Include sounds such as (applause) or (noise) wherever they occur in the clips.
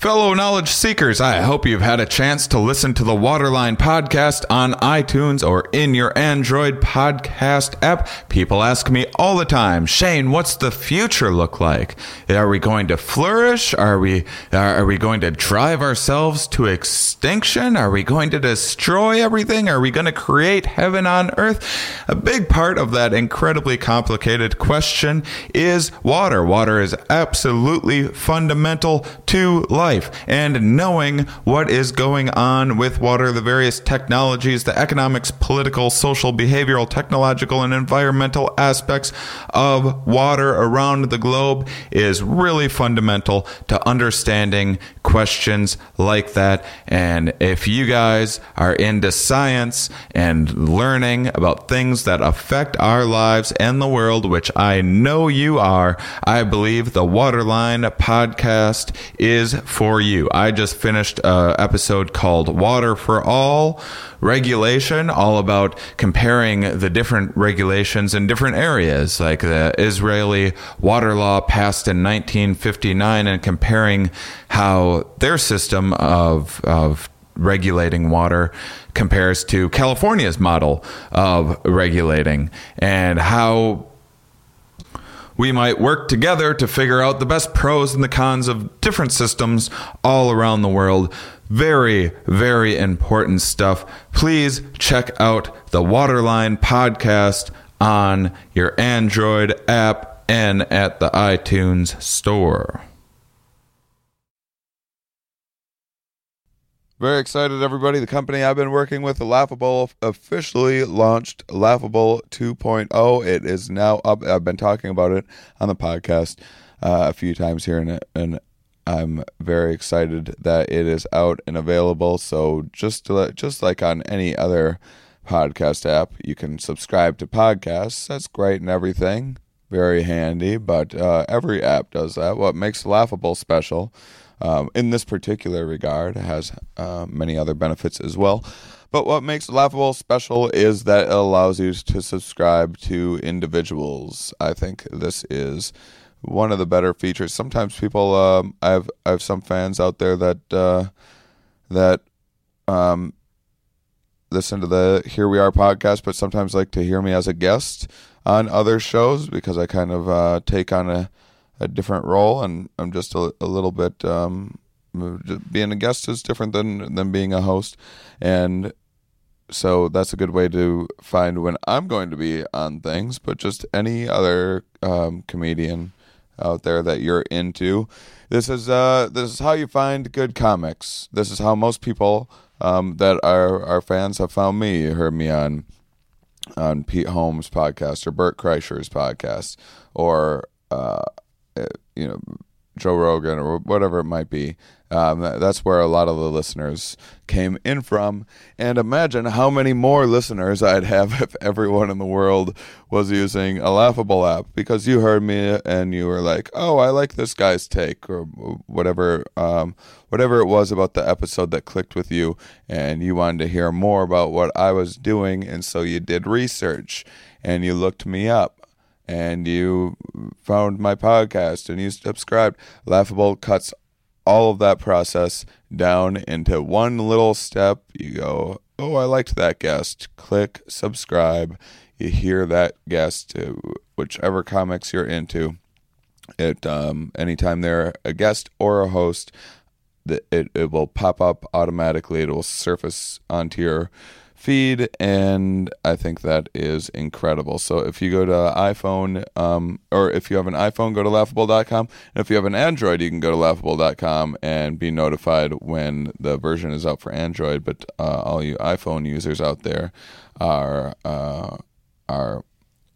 Fellow knowledge seekers, I hope you've had a chance to listen to the Waterline podcast on iTunes or in your Android podcast app. People ask me all the time, Shane, what's the future look like? Are we going to flourish? Are we are we going to drive ourselves to extinction? Are we going to destroy everything? Are we going to create heaven on earth? A big part of that incredibly complicated question is water. Water is absolutely fundamental to life life and knowing what is going on with water, the various technologies, the economics, political, social, behavioral, technological, and environmental aspects of water around the globe is really fundamental to understanding questions like that. And if you guys are into science and learning about things that affect our lives and the world, which I know you are, I believe the Waterline podcast is for you. I just finished an episode called Water for All Regulation, all about comparing the different regulations in different areas, like the Israeli water law passed in 1959, and comparing how their system of, of regulating water compares to California's model of regulating and how we might work together to figure out the best pros and the cons of different systems all around the world. Very, very important stuff. Please check out the Waterline podcast on your Android app and at the iTunes store. Very excited, everybody. The company I've been working with, Laughable, officially launched Laughable 2.0. It is now up. I've been talking about it on the podcast uh, a few times here, and, and I'm very excited that it is out and available. So just to, just like on any other podcast app, you can subscribe to podcasts. That's great and everything, very handy. But uh, every app does that. What makes Laughable special? Um, in this particular regard. Has uh, many other benefits as well. But what makes Laughable special is that it allows you to subscribe to individuals. I think this is one of the better features. Sometimes people, um, I have I have some fans out there that uh, that um, listen to the Here We Are podcast, but sometimes like to hear me as a guest on other shows because I kind of uh, take on a a different role, and I'm just a, a little bit um, being a guest is different than than being a host, and so that's a good way to find when I'm going to be on things. But just any other um, comedian out there that you're into, this is uh, this is how you find good comics. This is how most people um, that are our fans have found me. Heard me on on Pete Holmes' podcast or Bert Kreischer's podcast or uh, you know, Joe Rogan or whatever it might be. Um, that's where a lot of the listeners came in from. And imagine how many more listeners I'd have (laughs) if everyone in the world was using a Laughable app because you heard me and you were like, "Oh, I like this guy's take," or whatever, um, whatever it was about the episode that clicked with you, and you wanted to hear more about what I was doing, and so you did research and you looked me up and you found my podcast and you subscribed, Laughable cuts all of that process down into one little step. You go, oh, I liked that guest. Click subscribe. You hear that guest, whichever comics you're into. It um, anytime they're a guest or a host, it it will pop up automatically. It will surface onto your feed, and I think that is incredible. So if you go to iPhone, um, or if you have an iPhone, go to laughable.com. And if you have an Android, you can go to laughable.com and be notified when the version is out for Android. But uh, all you iPhone users out there are uh, are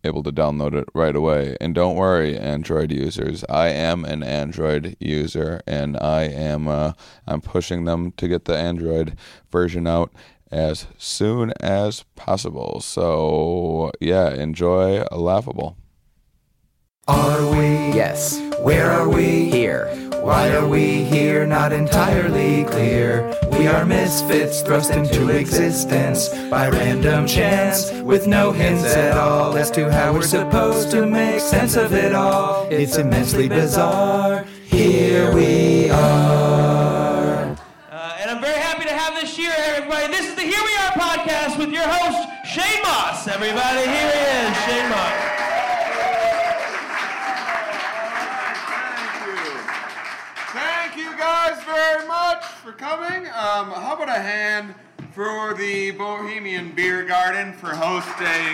able to download it right away. And don't worry, Android users. I am an Android user, and I am uh, I'm pushing them to get the Android version out as soon as possible. So, yeah, enjoy Laughable. Are we? Yes. Where are we? Here. Why are we here? Not entirely clear. We are misfits thrust into existence by random chance with no hints at all as to how we're supposed to make sense of it all. It's immensely bizarre. Here we are. With your host, Shane Mauss. Everybody, here he is, Shane Mauss. Thank you. Thank you guys very much for coming. Um, how about a hand for the Bohemian Biergarten for hosting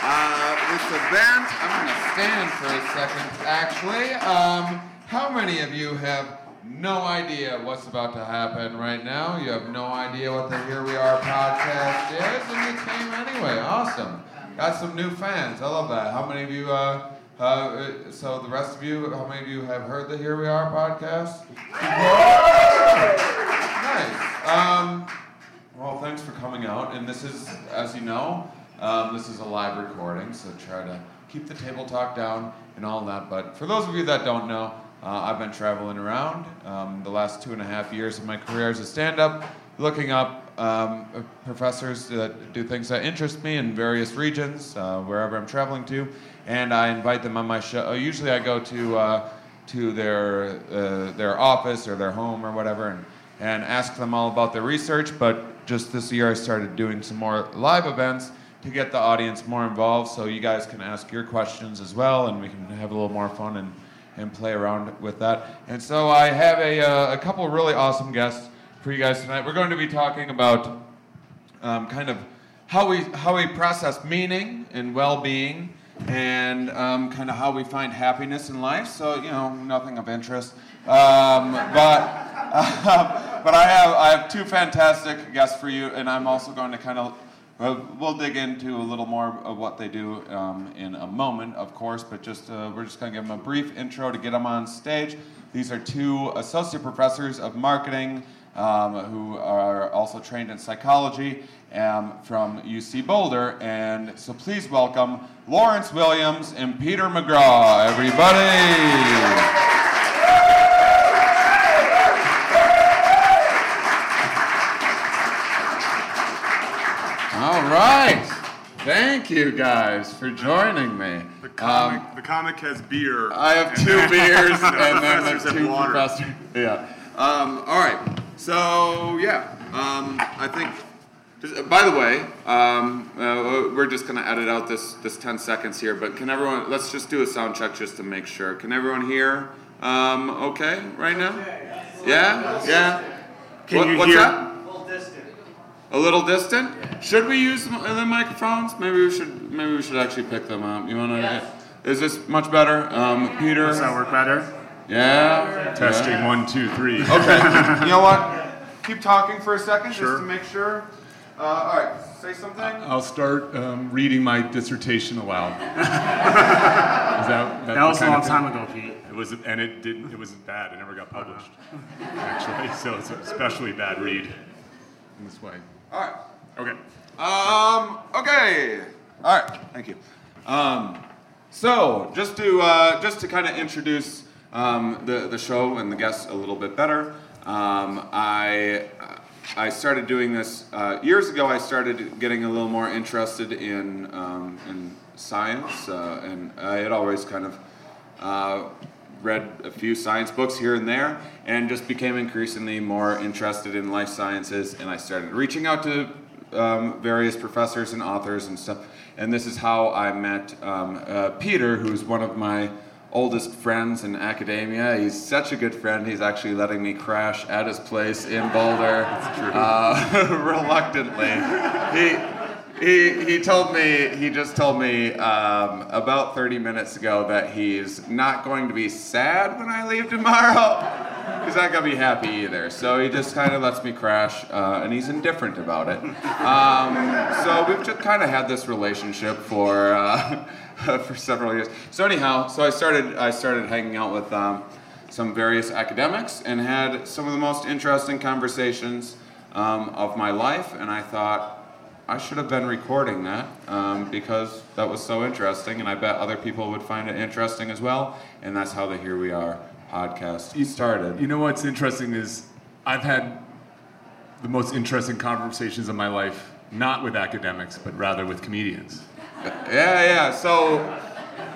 uh, this event? I'm going to stand for a second, actually. Um, how many of you have no idea what's about to happen right now? You have no idea what the Here We Are podcast is, and you came anyway. Awesome. Got some new fans. I love that. How many of you? Uh, uh, so the rest of you, how many of you have heard the Here We Are podcast? Nice. Um, well, thanks for coming out. And this is, as you know, um, this is a live recording, so try to keep the table talk down and all that. But for those of you that don't know, uh, I've been traveling around um, the last two and a half years of my career as a stand-up, looking up um, professors that do things that interest me in various regions, uh, wherever I'm traveling to, and I invite them on my show. Uh, Usually, I go to uh, to their uh, their office or their home or whatever, and and ask them all about their research. But just this year, I started doing some more live events to get the audience more involved, so you guys can ask your questions as well, and we can have a little more fun and and play around with that. And so I have a, uh, a couple really awesome guests for you guys tonight. We're going to be talking about um, kind of how we how we process meaning and well-being, and um, kind of how we find happiness in life. So you know, nothing of interest, um, but (laughs) but I have I have two fantastic guests for you, and I'm also going to kind of well, we'll dig into a little more of what they do um, in a moment, of course, but just uh, we're just going to give them a brief intro to get them on stage. These are two associate professors of marketing um, who are also trained in psychology um, from UC Boulder. And so please welcome Lawrence Williams and Peter McGraw, everybody. Thank you guys for joining me. The comic, Um, the comic has beer. I have two (laughs) then- beers (laughs) and then professors the two water. professors. Yeah. Um, all right. So yeah, um, I think. Just, by the way, um, uh, we're just gonna edit out this this ten seconds here. But can everyone? Let's just do a sound check just to make sure. Can everyone hear? Um, okay, right now? Yeah. Yeah. Can What- you what's hear- that? A little distant. A little distant. Should we use the the microphones? Maybe we should. Maybe we should actually pick them up. You wanna? Is this much better, um, Peter? Does that work better? Yeah. Testing Yeah. one, two, three. (laughs) Okay. you know what? Keep talking for a second Sure. just to make sure. Uh, all right. Say something. I'll start um, reading my dissertation aloud. (laughs) Is that, that, That was a long time ago, Pete. It was, and it didn't. It wasn't bad. It never got published, actually. So it's a especially bad read in this way. all right. Okay. Um. Okay. All right. Thank you. Um. So just to uh, just to kind of introduce um, the the show and the guests a little bit better, um, I I started doing this uh, years ago. I started getting a little more interested in um, in science, uh, and I had always kind of uh, read a few science books here and there, and just became increasingly more interested in life sciences. And I started reaching out to um, various professors and authors and stuff. And this is how I met um, uh, Peter, who's one of my oldest friends in academia. He's such a good friend. He's actually letting me crash at his place in Boulder, uh, (laughs) reluctantly. He he, he told me he just told me um, about 30 minutes ago that he's not going to be sad when I leave tomorrow. He's not gonna be happy either. So he just kind of lets me crash, uh, and he's indifferent about it. Um, so we've just kind of had this relationship for uh, (laughs) for several years. So anyhow, so I started I started hanging out with um, some various academics and had some of the most interesting conversations um, of my life, and I thought. I should have been recording that um, because that was so interesting, and I bet other people would find it interesting as well. And that's how the Here We Are podcast He started. You know what's interesting is I've had the most interesting conversations of my life, not with academics, but rather with comedians. (laughs) Yeah, yeah. So,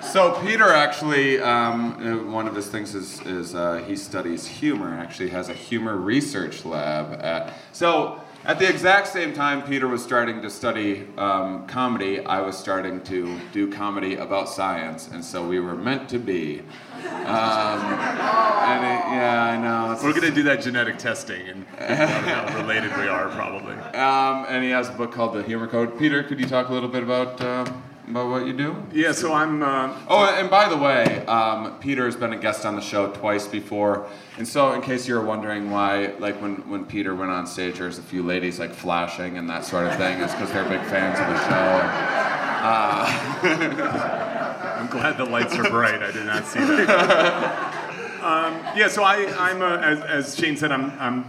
so Peter actually, um, uh, one of his things is, is uh, he studies humor. Actually, has a humor research lab at. So, At the exact same time Peter was starting to study um, comedy, I was starting to do comedy about science, and so we were meant to be. Um, and it- yeah, I know. We're gonna do that genetic testing and how (laughs) related we are, probably. Um, and he has a book called The Humor Code. Peter, could you talk a little bit about um, about what you do? Yeah, so I'm. Uh, Oh, and by the way, um, Peter has been a guest on the show twice before, and so in case you're wondering why, like when, when Peter went on stage, there's a few ladies like flashing and that sort of thing, it's because they're big fans of the show. (laughs) I'm glad the lights are bright. I did not see that. (laughs) um, yeah, so I, I'm a, as, as Shane said, I'm, I'm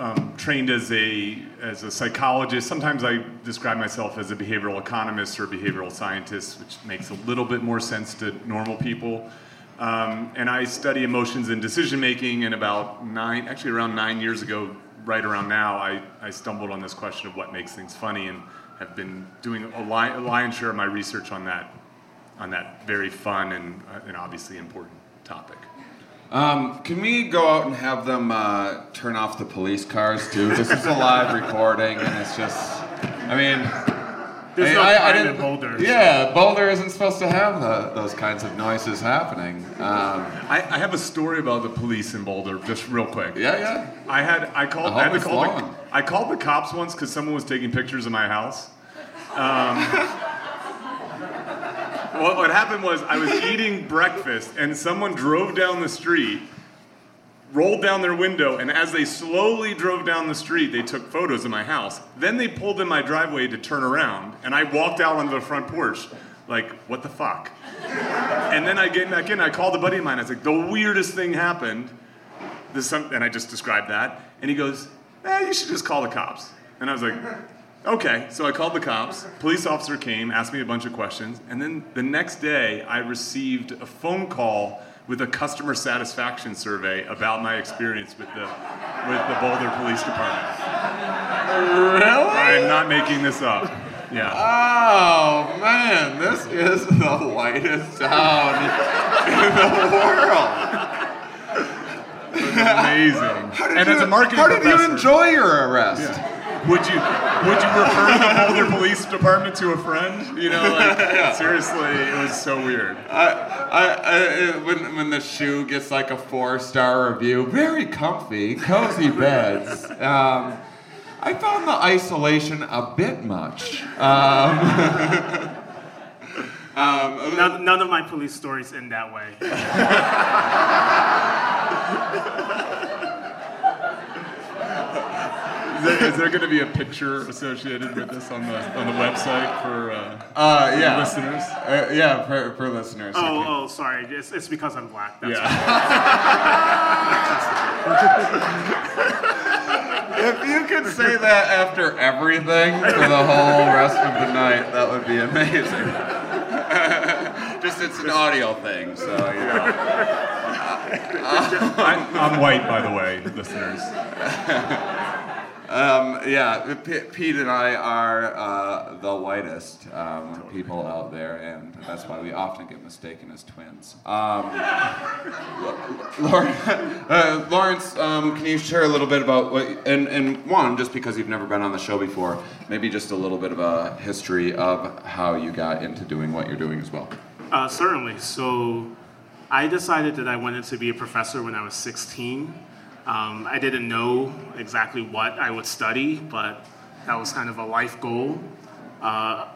um, trained as a as a psychologist. Sometimes I describe myself as a behavioral economist or behavioral scientist, which makes a little bit more sense to normal people. Um, and I study emotions and decision making. And about nine, actually around nine years ago, right around now, I, I stumbled on this question of what makes things funny, and have been doing a, li- a lion's share of my research on that on that very fun and, uh, and obviously important topic. Um, can we go out and have them uh, turn off the police cars too? This is a live (laughs) recording, and it's just, I mean. There's I- no I- I crime in didn't- Boulder. Yeah, Boulder isn't supposed to have the, those kinds of noises happening. Um, I, I have a story about the police in Boulder, just real quick. yeah, yeah. I had I called I I, had to it's call the. I called the cops once because someone was taking pictures of my house. Um, (laughs) what, what happened was I was eating breakfast and someone drove down the street, rolled down their window, and as they slowly drove down the street, they took photos of my house. Then they pulled in my driveway to turn around, and I walked out onto the front porch, like, what the fuck? And then I get back in, I called a buddy of mine, I was like, the weirdest thing happened. This and I just described that, and he goes, eh, you should just call the cops. And I was like, okay. So I called the cops. Police officer came, asked me a bunch of questions, and then the next day I received a phone call with a customer satisfaction survey about my experience with the with the Boulder Police Department. Really? I'm not making this up. Yeah. Oh man, this is the whitest town in the world. Amazing. and as a marketing How did professor, you enjoy your arrest? Would you would you refer the (laughs) Boulder Police Department to a friend? You know, like (laughs) seriously, it was so weird. I, I, I, when, when the shoe gets like a four star review, very comfy, cozy (laughs) beds. Um, I found the isolation a bit much. Um, um, None, none of my police stories end that way. Is there, is there going to be a picture associated with this on the on the website for uh, uh, yeah. listeners? Uh, yeah, for, for listeners. Oh, oh, sorry. It's, it's because I'm black. That's Yeah. (laughs) If you could say that after everything for the whole rest of the night, that would be amazing. (laughs) Just it's an audio thing, so you know. (laughs) I, I'm white, by the way, listeners. Um, yeah, P- Pete and I are uh, the whitest um, people out there, and that's why we often get mistaken as twins. Um, (laughs) Lauren, uh, Lawrence, um, can you share a little bit about what, and, and one, just because you've never been on the show before, maybe just a little bit of a history of how you got into doing what you're doing as well? Uh, certainly. So I decided that I wanted to be a professor when I was 16. Um, I didn't know exactly what I would study, but that was kind of a life goal. Uh,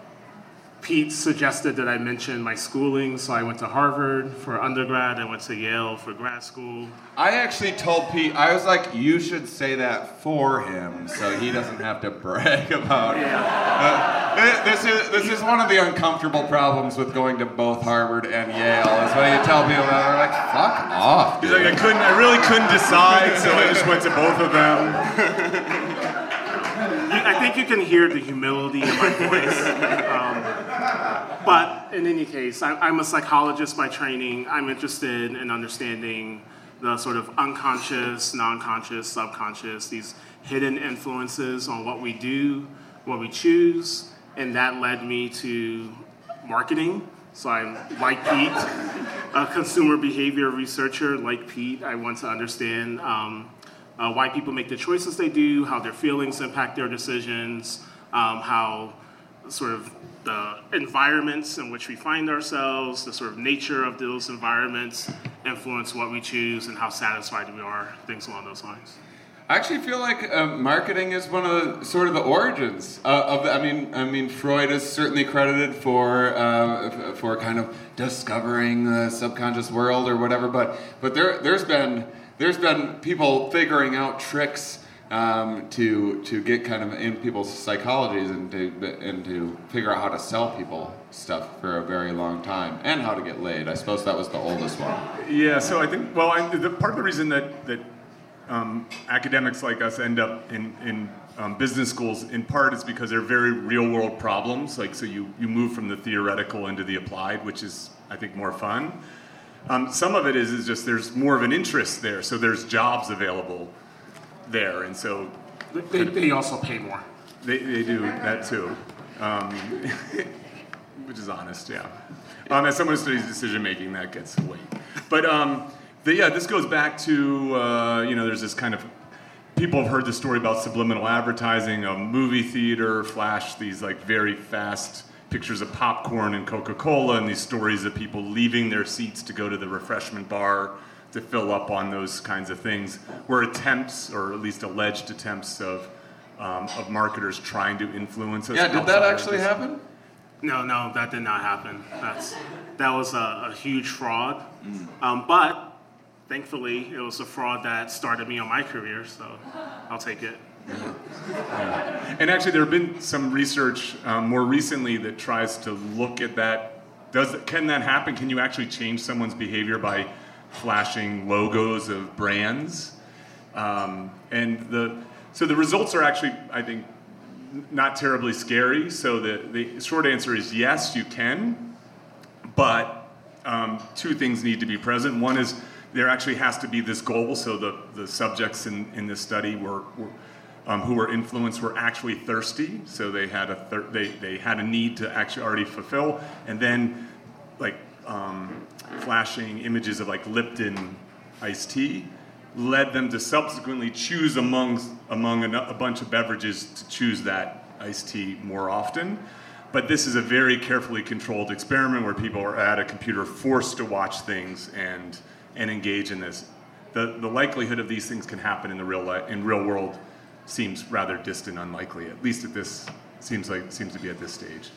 Pete suggested that I mention my schooling, so I went to Harvard for undergrad, I went to Yale for grad school. I actually told Pete, I was like, you should say that for him so he doesn't have to (laughs) brag about it. Uh, this, is, this is one of the uncomfortable problems with going to both Harvard and Yale, is when you tell people that, they're like, fuck off. He's like, I couldn't, I really couldn't decide, so I just went to both of them. (laughs) I think you can hear the humility in my voice. Um, but in any case, I, I'm a psychologist by training. I'm interested in understanding the sort of unconscious, non conscious, subconscious, these hidden influences on what we do, what we choose. And that led me to marketing. So I'm like Pete, a consumer behavior researcher like Pete. I want to understand um, uh, why people make the choices they do, how their feelings impact their decisions, um, how sort of the environments in which we find ourselves, the sort of nature of those environments influence what we choose and how satisfied we are, things along those lines. I actually feel like uh, marketing is one of the sort of the origins uh, of. The, I mean, I mean, Freud is certainly credited for uh, for kind of discovering the subconscious world or whatever. But but there there's been there's been people figuring out tricks um, to to get kind of in people's psychologies and to and to figure out how to sell people stuff for a very long time and how to get laid. I suppose that was the oldest one. Yeah, so I think, well, I, the, part of the reason that, that um, academics like us end up in, in um, business schools, in part, is because they're very real world problems. Like, so you, you move from the theoretical into the applied, which is, I think, more fun. Um, some of it is, is just there's more of an interest there, so there's jobs available there, and so They, they also pay more. they, they do that too, um, (laughs) which is honest, yeah. Um, as someone who studies decision making, that gets weight. But um, the, yeah, this goes back to uh, you know, there's this kind of people have heard the story about subliminal advertising, a movie theater flash these like very fast pictures of popcorn and Coca-Cola, and these stories of people leaving their seats to go to the refreshment bar to fill up on those kinds of things were attempts, or at least alleged attempts of um, of marketers trying to influence us. Yeah, did that actually happen? No, no, that did not happen. That's that was a, a huge fraud. Um, but thankfully, it was a fraud that started me on my career, so I'll take it. And actually, there have been some research um, more recently that tries to look at that. Does can that happen? Can you actually change someone's behavior by flashing logos of brands? Um, and the so the results are actually, I think, not terribly scary. So the the short answer is yes, you can, but um, two things need to be present. One is there actually has to be this goal. So the, the subjects in, in this study were, were um, who were influenced were actually thirsty. So they had a thir- they, they had a need to actually already fulfill. And then like um, flashing images of like Lipton iced tea led them to subsequently choose among among a, a bunch of beverages to choose that iced tea more often. But this is a very carefully controlled experiment where people are at a computer forced to watch things and and engage in this. The, the likelihood of these things can happen in the real life, in real world seems rather distant, unlikely. At least at this seems like seems to be at this stage.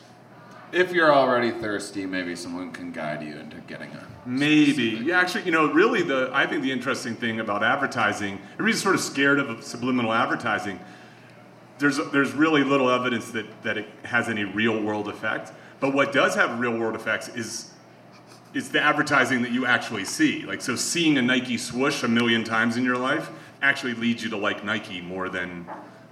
If you're already thirsty, maybe someone can guide you into getting a. Maybe. Yeah, actually, you know, really, the I think the interesting thing about advertising, everybody's sort of scared of subliminal advertising. There's there's really little evidence that that it has any real world effect. But what does have real world effects is is the advertising that you actually see. Like so, seeing a Nike swoosh a million times in your life actually leads you to like Nike more than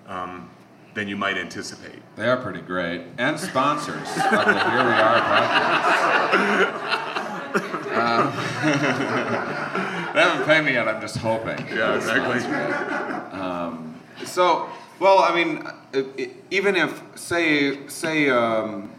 um, than you might anticipate. They are pretty great. And sponsors of the Here We Are podcast. Um, they haven't paid me yet, I'm just hoping. Yeah, exactly. So, well, I mean, i- even if, say, say um,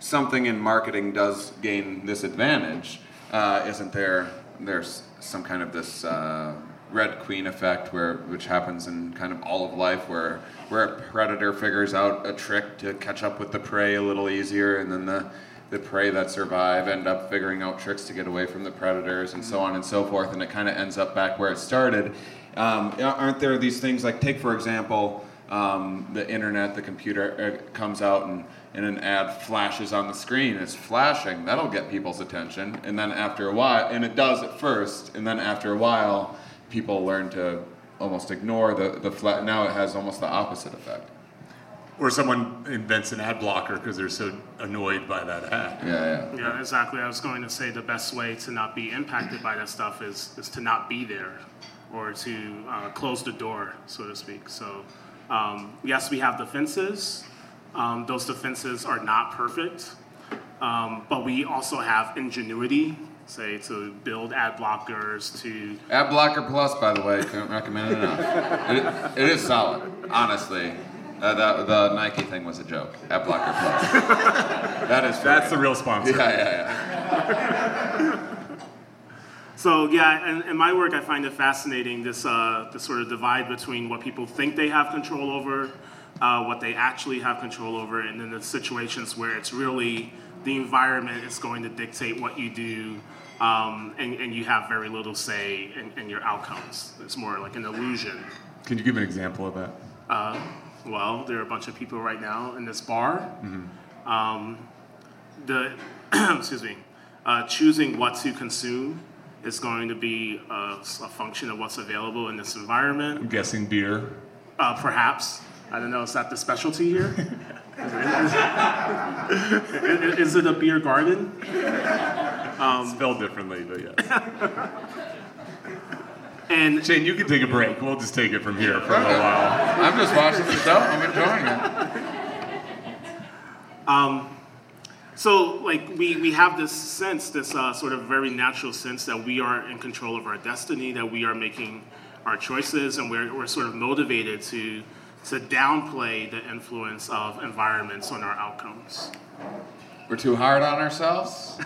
something in marketing does gain this advantage, uh, isn't there, there's some kind of this uh, Red Queen effect where, which happens in kind of all of life where, where a predator figures out a trick to catch up with the prey a little easier and then the, the prey that survive end up figuring out tricks to get away from the predators and so on and so forth and it kind of ends up back where it started. Um, aren't there these things like take for example um, the internet, the computer uh, comes out and, and an ad flashes on the screen. It's flashing. That'll get people's attention. And then after a while, and it does at first, and then after a while, people learn to almost ignore the, the flat. Now it has almost the opposite effect. Or someone invents an ad blocker because they're so annoyed by that ad. Yeah, yeah. Yeah, exactly. I was going to say the best way to not be impacted by that stuff is, is to not be there or to uh, close the door, so to speak. So, um, yes, we have defenses. Um, those defenses are not perfect, um, but we also have ingenuity, say, to build ad blockers, to Ad Blocker Plus, by the way, couldn't recommend it enough. It, it is solid, honestly. Uh, the, the Nike thing was a joke. Ad Blocker Plus. that is. for That's the real. real sponsor. Yeah, yeah, yeah. (laughs) So yeah, in, in my work, I find it fascinating this uh, this sort of divide between what people think they have control over, uh, what they actually have control over, and then the situations where it's really the environment is going to dictate what you do, um, and, and you have very little say in, in your outcomes. It's more like an illusion. Can you give an example of that? Uh, well, there are a bunch of people right now in this bar. Um, the (clears throat) excuse me, uh, choosing what to consume is going to be a, a function of what's available in this environment. I'm guessing beer. Uh, perhaps I don't know. Is that the specialty here? (laughs) is, (laughs) is it a beer garden? Spelled differently, but yeah. (laughs) And Shane, you can take a break. We'll just take it from here for a little while. I'm just watching the show. I'm enjoying it. Um, So, like, we, we have this sense, this uh, sort of very natural sense that we are in control of our destiny, that we are making our choices, and we're, we're sort of motivated to, to downplay the influence of environments on our outcomes. We're too hard on ourselves.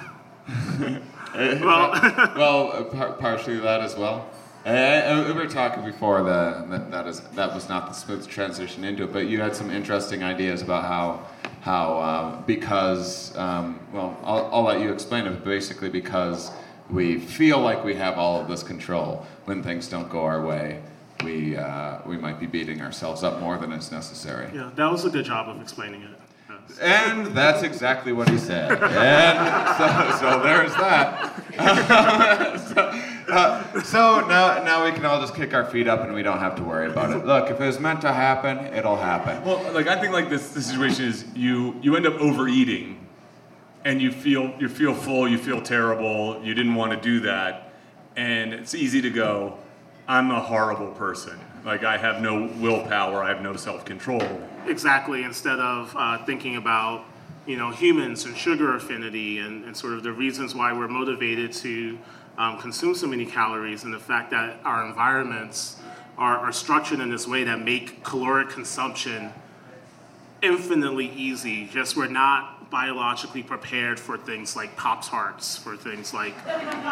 (laughs) Well, (laughs) well, par- partially that as well. We were talking before that, that that is that was not the smooth transition into it, but you had some interesting ideas about how how uh, because um, well I'll, I'll let you explain it. But basically, because we feel like we have all of this control, when things don't go our way, we uh, we might be beating ourselves up more than is necessary. yeah, that was a good job of explaining it. Yes. And that's exactly what he said. And so, so there's that. (laughs) so, uh, so now, now we can all just kick our feet up and we don't have to worry about it. Look, if it was meant to happen, it'll happen. Well, like I think like this the situation is you you end up overeating and you feel you feel full, you feel terrible, you didn't want to do that, and it's easy to go, I'm a horrible person. Like I have no willpower, I have no self-control. Exactly, instead of uh, thinking about you know humans and sugar affinity and, and sort of the reasons why we're motivated to um, consume so many calories and the fact that our environments are, are structured in this way that make caloric consumption infinitely easy. Just we're not biologically prepared for things like Pop Tarts, for things like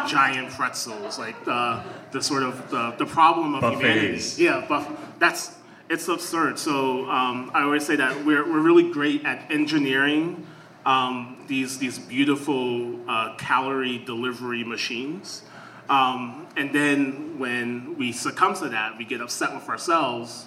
giant pretzels, like the the sort of the, the problem of humanity. Yeah, but that's it's absurd. So um, I always say that we're we're really great at engineering um, these these beautiful uh, calorie delivery machines. Um, and then when we succumb to that, we get upset with ourselves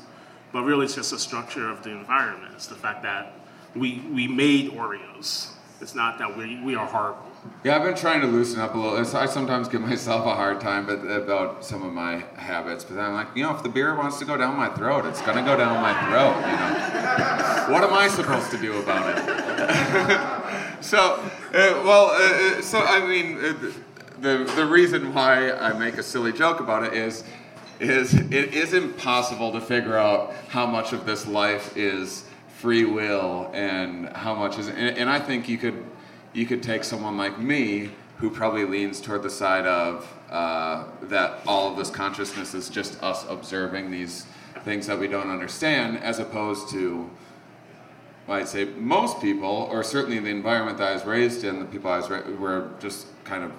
but really it's just a structure of the environment. It's the fact that we we made Oreos. It's not that we we are horrible. Yeah, I've been trying to loosen up a little. I sometimes give (laughs) myself a hard time about some of my habits, but I'm like, you know, if the beer wants to go down my throat, it's gonna go down my throat. You know, what am I supposed to do about it? (laughs) so, uh, well, uh, uh, so I mean, uh, the the reason why I make a silly joke about it is is it is impossible to figure out how much of this life is free will and how much is and, and I think you could you could take someone like me who probably leans toward the side of uh, that all of this consciousness is just us observing these things that we don't understand as opposed to well, I'd say most people, or certainly the environment that I was raised in, the people I was ra- were just kind of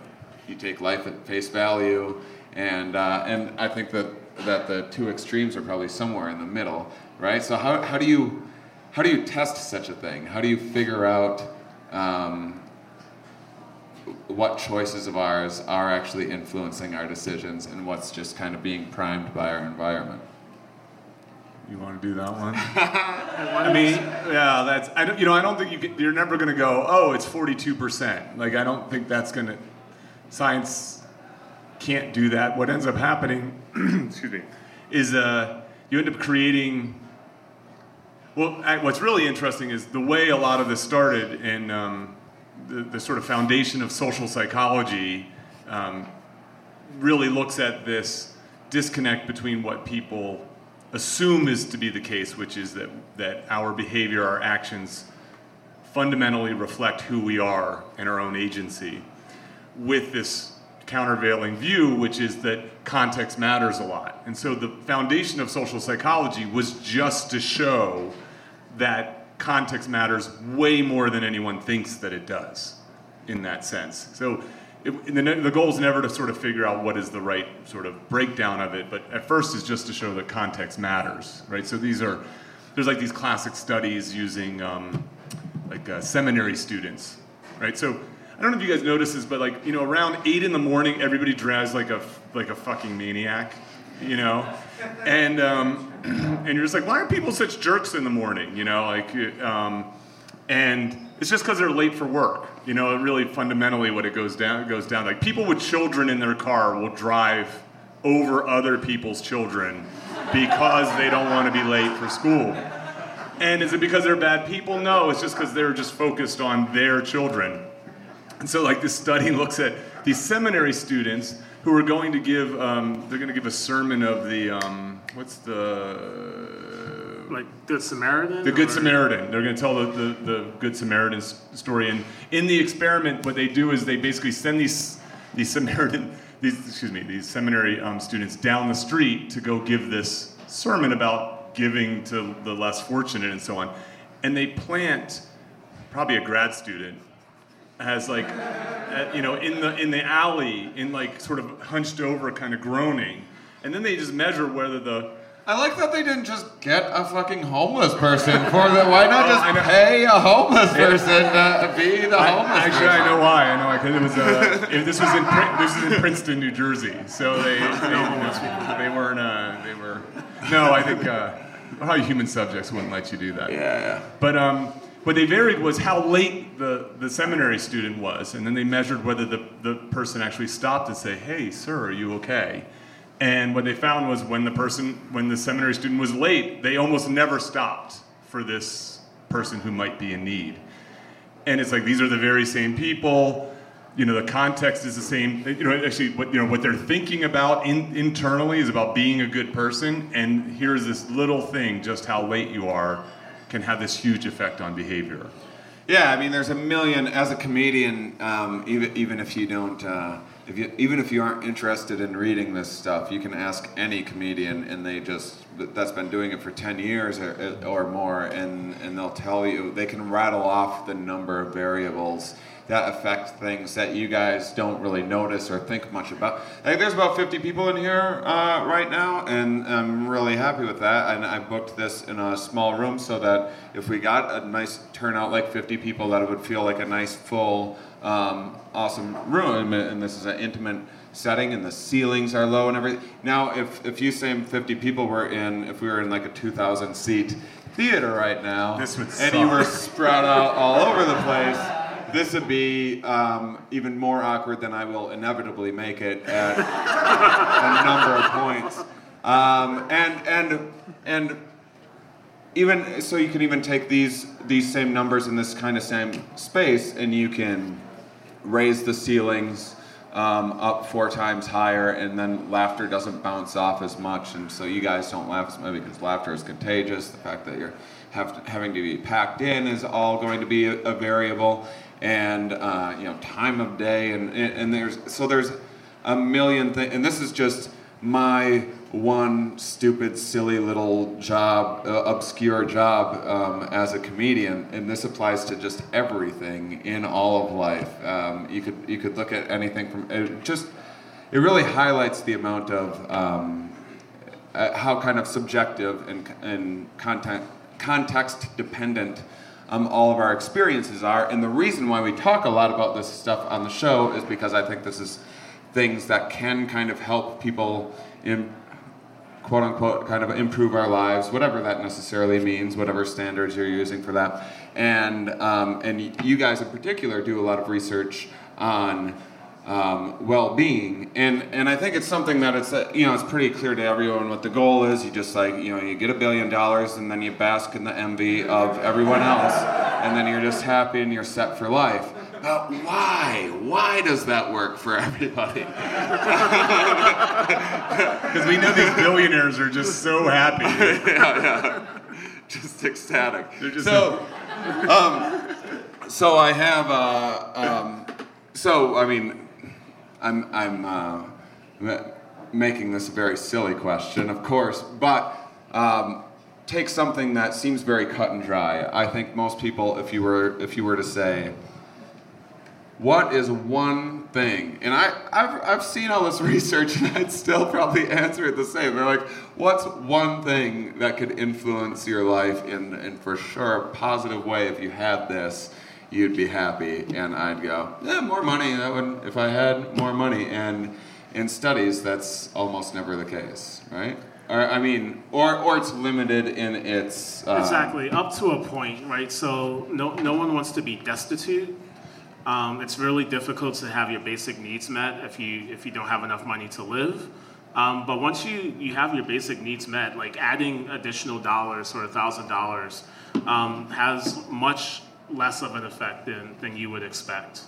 you take life at face value, and uh, and I think that that the two extremes are probably somewhere in the middle, right? So how, how do you how do you test such a thing? How do you figure out um, what choices of ours are actually influencing our decisions, and what's just kind of being primed by our environment? You want to do that one? (laughs) I mean, yeah, that's I don't. You know, I don't think you can, you're never going to go. Oh, it's 42 percent. Like I don't think that's going to. Science can't do that. What ends up happening, (clears throat) excuse me, is uh, you end up creating. Well, what's really interesting is the way a lot of this started in um, the, the sort of foundation of social psychology. Um, really looks at this disconnect between what people assume is to be the case, which is that, that our behavior, our actions fundamentally reflect who we are and our own agency, with this countervailing view, which is that context matters a lot. And so the foundation of social psychology was just to show that context matters way more than anyone thinks that it does in that sense. So it, the, the goal is never to sort of figure out what is the right sort of breakdown of it, but at first is just to show that context matters, right? So these are, there's like these classic studies using um, like uh, seminary students, right? So don't know if you guys notice this, but like you know, around eight in the morning, everybody drives like a like a fucking maniac, you know, and um, (clears throat) and you're just like, why are people such jerks in the morning, you know, like, um, and it's just because they're late for work, you know. Really, fundamentally, what it goes down goes down like people with children in their car will drive over other people's children because they don't want to be late for school. And is it because they're bad people? No, it's just because they're just focused on their children. And so, like, this study (laughs) looks at these seminary students who are going to give, um, they're going to give a sermon of the, um, what's the, Like Good Samaritan. the Good or- Samaritan. They're going to tell the, the, the Good Samaritan story. And in the experiment, what they do is they basically send these, these Samaritan, (laughs) these, excuse me, these seminary um, students down the street to go give this sermon about giving to the less fortunate and so on. And they plant probably a grad student as like, uh, you know, in the in the alley, in like sort of hunched over, kind of groaning, and then they just measure whether the I like that they didn't just get a fucking homeless person for the. Why not (laughs) Oh, just pay a homeless person to be the I- homeless actually, person? I know why. I know why because it was uh, it, this was in this is in Princeton, New Jersey. So they they, (laughs) no, they weren't uh, they were no. I think uh, probably human subjects wouldn't let you do that. Yeah, yeah. But um, what they varied was how late the, the seminary student was, and then they measured whether the, the person actually stopped to say, "Hey, sir, are you okay?" And what they found was when the person, when the seminary student was late, they almost never stopped for this person who might be in need. And it's like these are the very same people. You know, the context is the same. You know, actually, what you know, what they're thinking about in, internally is about being a good person. And here's this little thing, just how late you are, can have this huge effect on behavior. Yeah, I mean, there's a million. As a comedian, um, even even if you don't, uh, if you even if you aren't interested in reading this stuff, you can ask any comedian, and they just that's been doing it for ten years or, or more, and and they'll tell you they can rattle off the number of variables that affect things that you guys don't really notice or think much about. I think there's about 50 people in here uh, right now, and I'm really happy with that. And I booked this in a small room so that if we got a nice turnout like 50 people, that it would feel like a nice, full, um, awesome room. And this is an intimate setting, and the ceilings are low and everything. Now, if if you say 50 people were in, if we were in like a 2,000 seat theater right now, This would and you were spread out all over the place. This would be um, even more awkward than I will inevitably make it at a number of points. Um, and and and even so, you can even take these these same numbers in this kind of same space, and you can raise the ceilings um, up four times higher, and then laughter doesn't bounce off as much, and so you guys don't laugh as much because laughter is contagious. The fact that you're to, having to be packed in is all going to be a, a variable, and uh, you know time of day, and and there's so there's a million things, and this is just my one stupid, silly little job, uh, obscure job um, as a comedian, and this applies to just everything in all of life. Um, you could you could look at anything from it just. It really highlights the amount of um, uh, how kind of subjective and and content context dependent um, all of our experiences are. And the reason why we talk a lot about this stuff on the show is because I think this is things that can kind of help people in quote unquote kind of improve our lives, whatever that necessarily means, whatever standards you're using for that. And um, and you guys in particular do a lot of research on um, well-being, and and I think it's something that it's uh, you know it's pretty clear to everyone what the goal is. You just like you know you get a billion dollars, and then you bask in the envy of everyone else, and then you're just happy and you're set for life. But why? Why does that work for everybody? (laughs) Because we know these billionaires are just so happy. (laughs) yeah, yeah. just ecstatic. They're just- so, um, so I have, uh, um, so I mean, I'm I'm uh, making this a very silly question, of course, but um, take something that seems very cut and dry. I think most people, if you were if you were to say, what is one thing? And I, I've, I've seen all this (laughs) research and I'd still probably answer it the same. They're like, what's one thing that could influence your life in, in for sure a positive way if you had this? You'd be happy, and I'd go, yeah, more money. That would, if I had more money. And in studies, that's almost never the case, right? Or I mean, or or it's limited in its uh, Exactly, up to a point, right? So no, no one wants to be destitute. Um, it's really difficult to have your basic needs met if you if you don't have enough money to live. Um, but once you, you have your basic needs met, like adding additional dollars or a thousand dollars um, has much less of an effect than, than you would expect.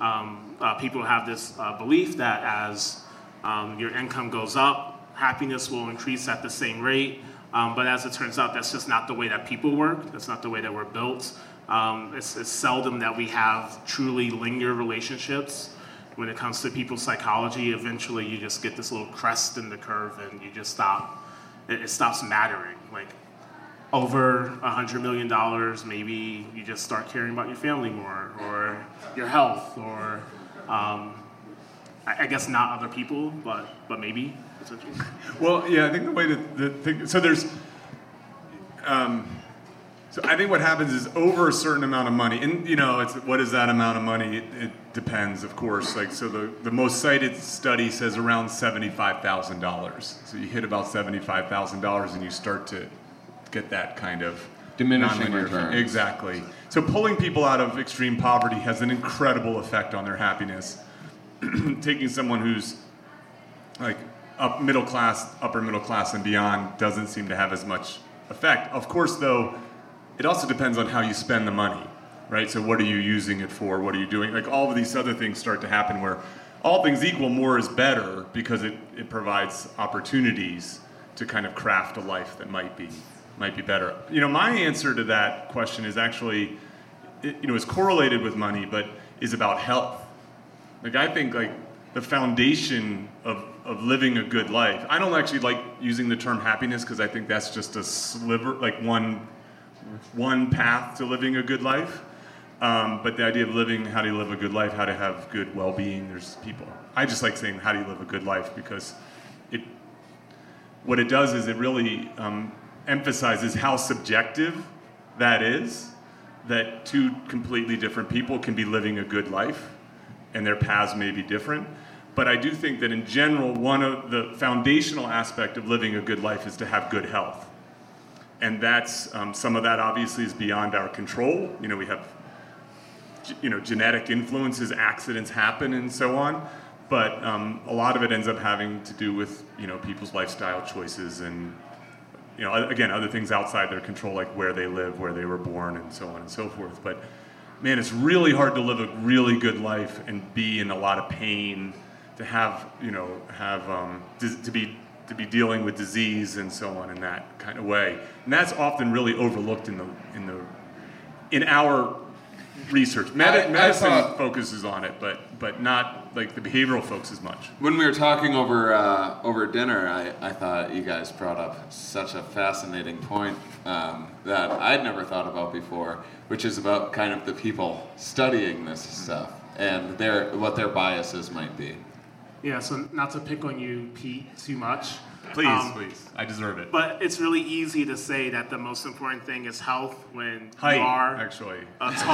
Um, uh, people have this uh, belief that as um, your income goes up, happiness will increase at the same rate. Um, but as it turns out, that's just not the way that people work. That's not the way that we're built. Um, it's, it's seldom that we have truly linear relationships. When it comes to people's psychology, eventually you just get this little crest in the curve and you just stop. It, it stops mattering. Like over a hundred million dollars, maybe you just start caring about your family more, or your health, or um, I, guess not other people, but but maybe. Well, yeah, I think the way to the thing, so there's, um, so I think what happens is over a certain amount of money, and you know, it's what is that amount of money? It, it depends, of course. Like, so the, the most cited study says around seventy-five thousand dollars. So you hit about seventy-five thousand dollars, and you start to get that kind of Diminishing returns. Exactly. So pulling people out of extreme poverty has an incredible effect on their happiness. (clears throat) Taking someone who's like up middle class, upper middle class, and beyond doesn't seem to have as much effect. Of course, though, it also depends on how you spend the money, right? So, what are you using it for? What are you doing? Like all of these other things start to happen where all things equal, more is better because it, it provides opportunities to kind of craft a life that might be might be better. You know, my answer to that question is actually, you know, is correlated with money, but is about health. Like I think like the foundation of, of living a good life. I don't actually like using the term happiness because I think that's just a sliver, like one one path to living a good life. Um, but the idea of living, how do you live a good life, how to have good well-being. There's people. I just like saying how do you live a good life because it what it does is it really um, emphasizes how subjective that is. That two completely different people can be living a good life and their paths may be different. But I do think that in general, one of the foundational aspect of living a good life is to have good health. And that's um, some of that obviously is beyond our control. You know, we have you know genetic influences, accidents happen, and so on. But um, a lot of it ends up having to do with you know people's lifestyle choices and you know again other things outside their control, like where they live, where they were born, and so on and so forth. But man, it's really hard to live a really good life and be in a lot of pain, to have you know have um, dis- to be to be dealing with disease and so on in that kind of way, and that's often really overlooked in the in the in our research. Medi- I- I medicine thought- focuses on it, but but not like the behavioral folks as much. When we were talking over uh, over dinner, I, I thought you guys brought up such a fascinating point um, that I'd never thought about before, which is about kind of the people studying this stuff and their what their biases might be. Yeah, so not to pick on you, Pete, too much. Please, um, please, I deserve it. But it's really easy to say that the most important thing is health when Height, you are actually. a tall, said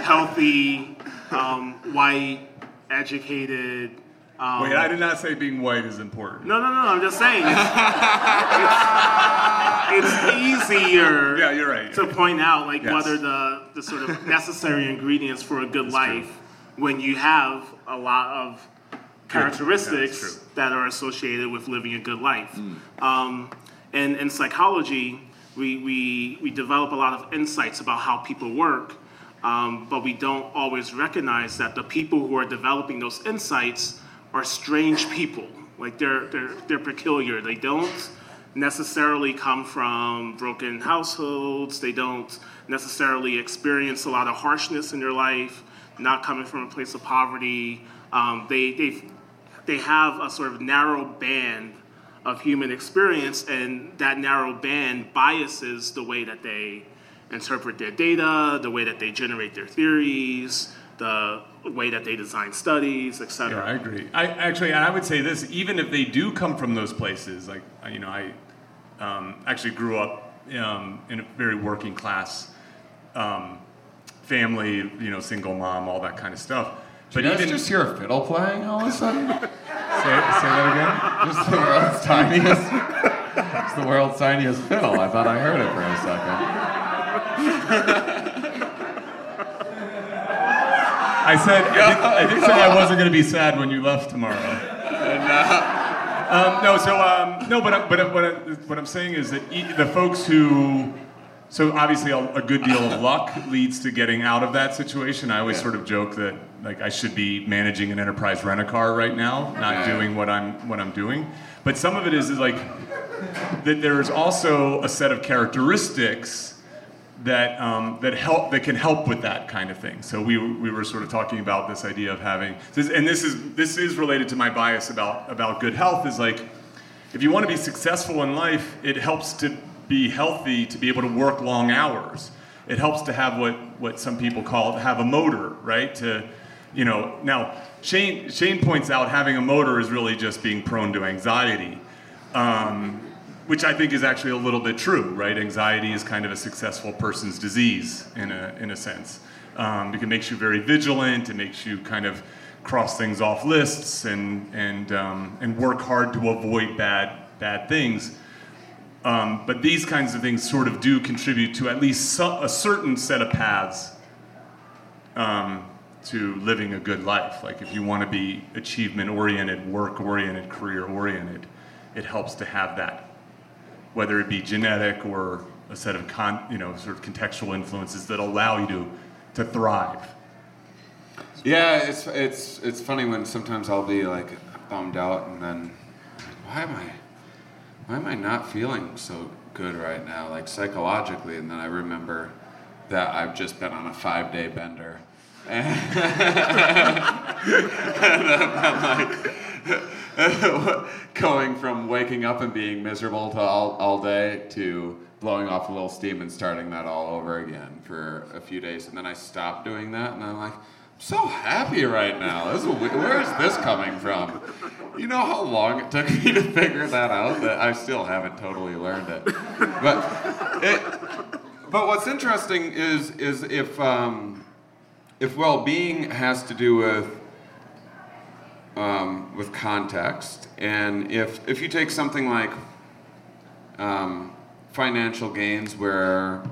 (laughs) healthy, um, white, educated. Um, Wait, I did not say being white is important. no, no, no. I'm just saying it's, it's, it's easier. Yeah, you're right. To point out, like Yes. what are the the sort of necessary ingredients for a good life when you have a lot of characteristics that are associated with living a good life. Um, and in psychology, we, we, we develop a lot of insights about how people work, um, but we don't always recognize that the people who are developing those insights are strange people. Like they're, they're, they're peculiar. They don't necessarily come from broken households. They don't necessarily experience a lot of harshness in their life, not coming from a place of poverty. Um, they, they they have a sort of narrow band of human experience, and that narrow band biases the way that they interpret their data, the way that they generate their theories, the way that they design studies, etc. Yeah, I agree. I actually, I would say this: even if they do come from those places, like you know, I um, actually grew up um, in a very working class um, family, you know, single mom, all that kind of stuff. But But you guys even just hear a fiddle playing all of a sudden? (laughs) say, say that again? Just the world's (laughs) tiniest. It's the world's tiniest fiddle. I thought I heard it for a second. I said, I did, I say I wasn't going to be sad when you left tomorrow. (laughs) Um, no, so um, no, but but what, I, what I'm saying is that e- the folks who, so obviously a, a good deal of luck leads to getting out of that situation. I always sort of joke that like I should be managing an enterprise rent a car right now, not doing what I'm what I'm doing. But some of it is, is like that there is also a set of characteristics that um, that help that can help with that kind of thing. So we we were sort of talking about this idea of having and this is this is related to my bias about about good health is like if you want to be successful in life, it helps to be healthy to be able to work long hours. It helps to have what what some people call have a motor, right? To you know now Shane Shane points out having a motor is really just being prone to anxiety. Um, which I think is actually a little bit true, right? Anxiety is kind of a successful person's disease in a, in a sense. Um, because it makes you very vigilant, it makes you kind of cross things off lists and, and, um, and work hard to avoid bad, bad things. Um, but these kinds of things sort of do contribute to at least so, a certain set of paths um, to living a good life. Like if you want to be achievement oriented, work oriented, career oriented, it helps to have that whether it be genetic or a set of con, you know, sort of contextual influences that allow you to, to thrive. Yeah, it's it's it's funny when sometimes I'll be like bummed out and then why am I why am I not feeling so good right now like psychologically and then I remember that I've just been on a 5-day bender. And I'm like going from waking up and being miserable to all, all day to blowing off a little steam and starting that all over again for a few days. And then I stopped doing that and I'm like, I'm so happy right now. This is, where is this coming from? You know how long it took me to figure that out? That I still haven't totally learned it. But it, but what's interesting is is if um, if well-being has to do with um, with context, and if if you take something like um, financial gains, where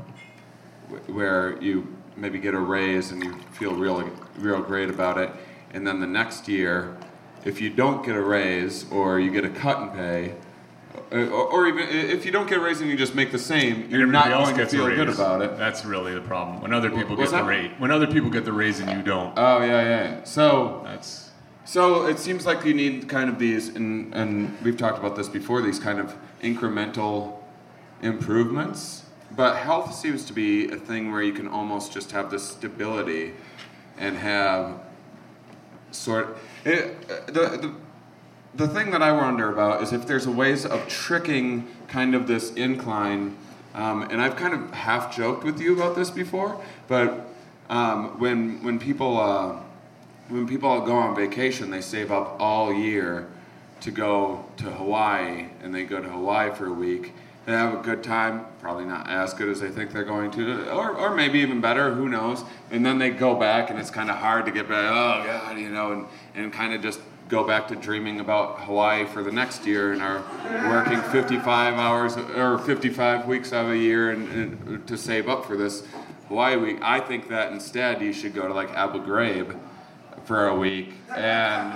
where you maybe get a raise and you feel real real great about it, and then the next year, if you don't get a raise or you get a cut in pay. Uh, Or, or even if you don't get a raise and you just make the same, you're not going to feel good about it. That's really the problem. When other people What's get the raise, when other people get the raise and you don't, Oh yeah, yeah. So that's So it seems like you need kind of these, and, and we've talked about this before, these kind of incremental improvements. But health seems to be a thing where you can almost just have this stability and have sort it, the, the, the thing that I wonder about is if there's a ways of tricking kind of this incline, um, and I've kind of half joked with you about this before, but um, when when people uh, when people go on vacation, they save up all year to go to Hawaii, and they go to Hawaii for a week. They have a good time, probably not as good as they think they're going to, or, or maybe even better, who knows. And then they go back, and it's kind of hard to get back, oh God, you know, and, and kind of just go back to dreaming about Hawaii for the next year and are working 55 hours or 55 weeks out of a year and, and to save up for this Hawaii week. I think that instead you should go to like Abu Ghraib for a week and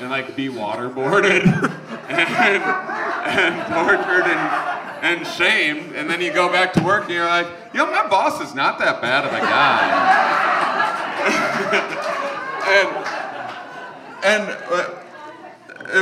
and like be waterboarded (laughs) and, and tortured and and shamed, and then you go back to work and you're like, you know, my boss is not that bad of a guy. (laughs) and and uh,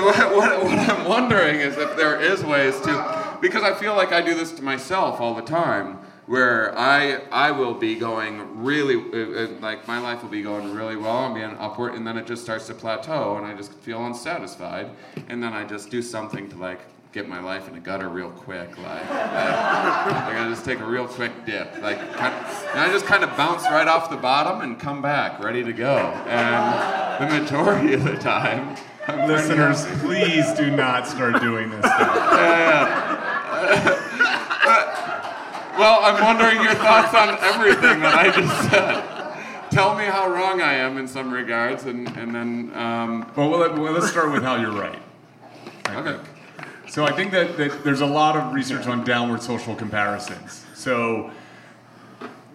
what, what, what I'm wondering is if there is ways to, because I feel like I do this to myself all the time. where I I will be going really uh, uh, like my life will be going really well I'm being upward and then it just starts to plateau and I just feel unsatisfied and then I just do something to like get my life in a gutter real quick like, like, (laughs) like I just take a real quick dip like kind and I just kind of bounce right off the bottom and come back ready to go and the majority of the time I'm Listeners, please do not start doing this stuff. (laughs) Well, I'm wondering your thoughts on everything that I just said. Tell me how wrong I am in some regards, and, and then, um, Well, well, let- well, let's start with how you're right. okay. So I think that, that there's a lot of research on downward social comparisons. So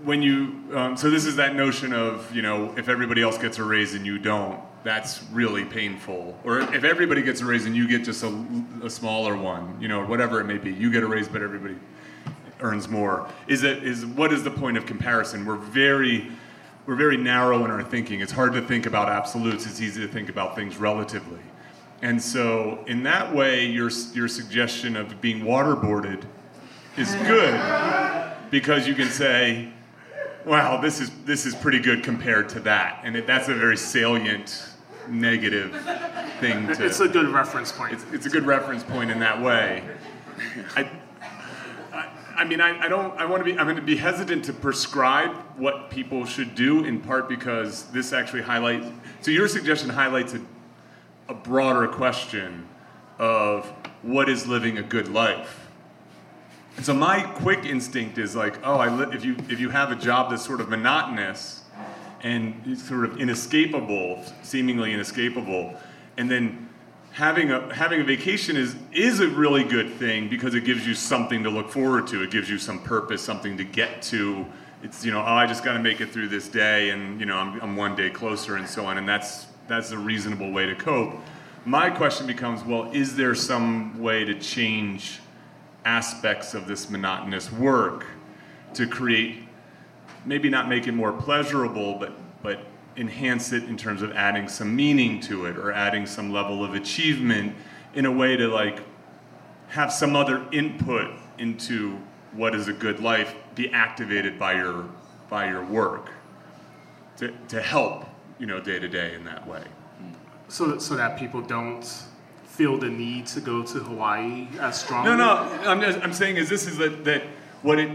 when you, um, so this is that notion of, you know, if everybody else gets a raise and you don't, that's really painful. Or if everybody gets a raise and you get just a, a smaller one, you know, whatever it may be, you get a raise but everybody earns more. Is it is what is the point of comparison? We're very we're very narrow in our thinking. It's hard to think about absolutes. It's easy to think about things relatively. And so, in that way, your your suggestion of being waterboarded is good because you can say, "Wow, this is this is pretty good compared to that," and it, that's a very salient negative thing to. It's a good reference point. It's, it's a good reference point in that way. I, I, I mean, I, I don't. I want to be. I'm going to be hesitant to prescribe what people should do, in part because this actually highlights. So your suggestion highlights a, a broader question of what is living a good life. And so my quick instinct is like, oh, I li- if you if you have a job that's sort of monotonous and sort of inescapable, seemingly inescapable, and then having a having a vacation is is a really good thing because it gives you something to look forward to. It gives you some purpose, something to get to. It's you know, oh, I just got to make it through this day, and you know, I'm, I'm one day closer, and so on. And that's that's a reasonable way to cope. My question becomes, well, is there some way to change aspects of this monotonous work to create maybe not make it more pleasurable, but but enhance it in terms of adding some meaning to it or adding some level of achievement in a way to like have some other input into what is a good life be activated by your by your work to, to help you know day to day in that way. So, so that people don't feel the need to go to Hawaii as strongly. no no i'm, just, I'm saying is this is that, that what it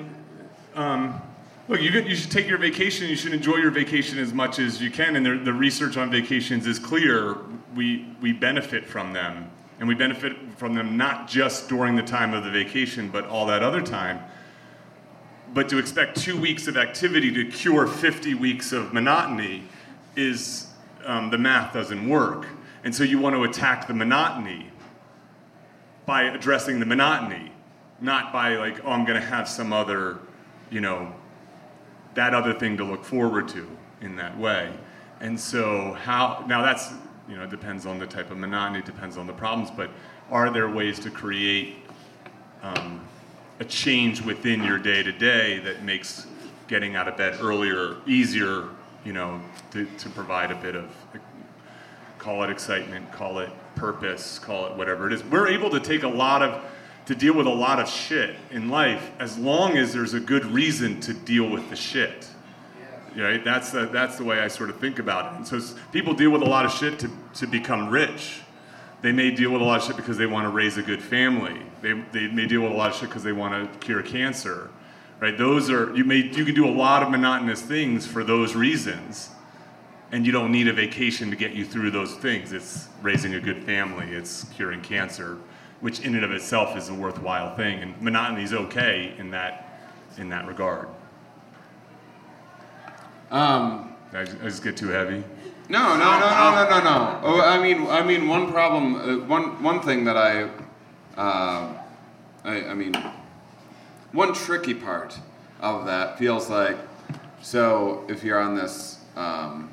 um, look you, you should take your vacation you should enjoy your vacation as much as you can and the, the research on vacations is clear. We we benefit from them and we benefit from them not just during the time of the vacation but all that other time. But to expect two weeks of activity to cure 50 weeks of monotony is um, the math doesn't work and so you want to attack the monotony by addressing the monotony not by like oh i'm going to have some other you know that other thing to look forward to in that way. And so how now that's you know it depends on the type of monotony it depends on the problems but are there ways to create um, a change within your day to day that makes getting out of bed earlier easier, you know, to, to provide a bit of, call it excitement, call it purpose, call it whatever it is. We're able to take a lot of, to deal with a lot of shit in life as long as there's a good reason to deal with the shit. Right? That's the, that's the way I sort of think about it. And so people deal with a lot of shit to, to become rich. They may deal with a lot of shit because they want to raise a good family. They, they may deal with a lot of shit because they want to cure cancer. Right? Those are you may you can do a lot of monotonous things for those reasons. And you don't need a vacation to get you through those things. It's raising a good family, it's curing cancer, which in and of itself is a worthwhile thing. And monotony is okay in that in that regard. Um, I just, I just get too heavy. no, no, no, no, no, no, no. Oh, I mean, I mean, one problem, uh, one one thing that I, uh, I, I mean, one tricky part of that feels like, so if you're on this, um,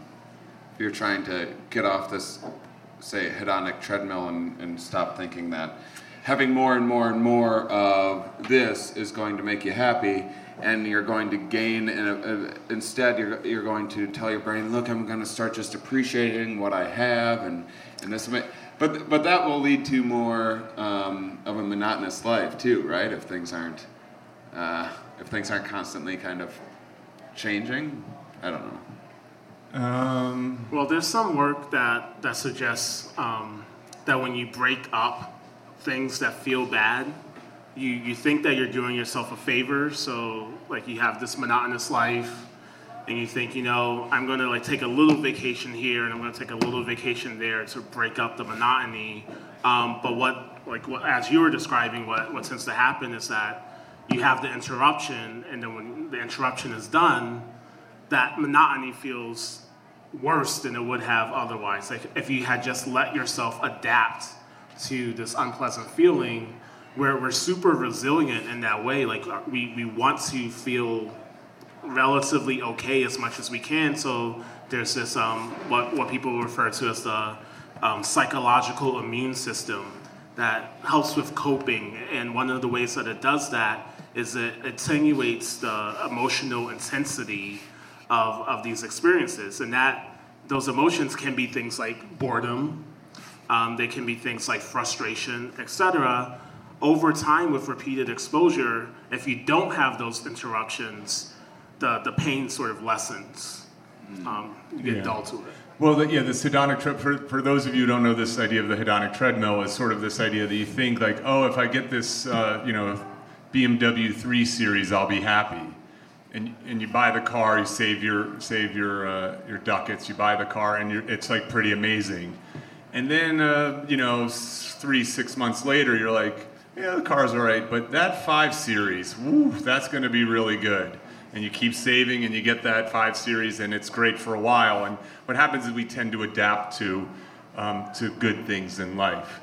you're trying to get off this, say, hedonic treadmill and, and stop thinking that having more and more and more of this is going to make you happy, and you're going to gain, and instead you're, you're going to tell your brain, look, I'm going to start just appreciating what I have, and, and this, but, but that will lead to more um, of a monotonous life too, right? If things aren't uh, if things aren't constantly kind of changing. I don't know. Um, Well, there's some work that that suggests um, that when you break up things that feel bad, you you think that you're doing yourself a favor. So like you have this monotonous life, and you think, you know, I'm going to like take a little vacation here, and I'm going to take a little vacation there to break up the monotony. Um, but what like what, as you were describing, what what tends to happen is that you have the interruption, and then when the interruption is done, that monotony feels worse than it would have otherwise. Like if you had just let yourself adapt to this unpleasant feeling, where we're super resilient in that way. Like uh, we, we want to feel relatively okay as much as we can. So there's this um, what what people refer to as the um, psychological immune system that helps with coping. And one of the ways that it does that is it attenuates the emotional intensity of, of these experiences. And that those emotions can be things like boredom, um, they can be things like frustration, etc. Over time, with repeated exposure, if you don't have those interruptions, the, the pain sort of lessens. Um, you get Yeah. dull to it. Well, the, yeah, the hedonic tread. For, for those of you who don't know this idea of the hedonic treadmill, is sort of this idea that you think like, oh, if I get this, uh, you know, BMW 3 Series, I'll be happy. And, and you buy the car, you save your save your uh, your ducats, you buy the car, and it's like pretty amazing. And then uh, you know, three six months later, you're like, yeah, the car's all right, but that 5 Series, woo, that's going to be really good. And you keep saving and you get that five series and it's great for a while. And what happens is we tend to adapt to um, to good things in life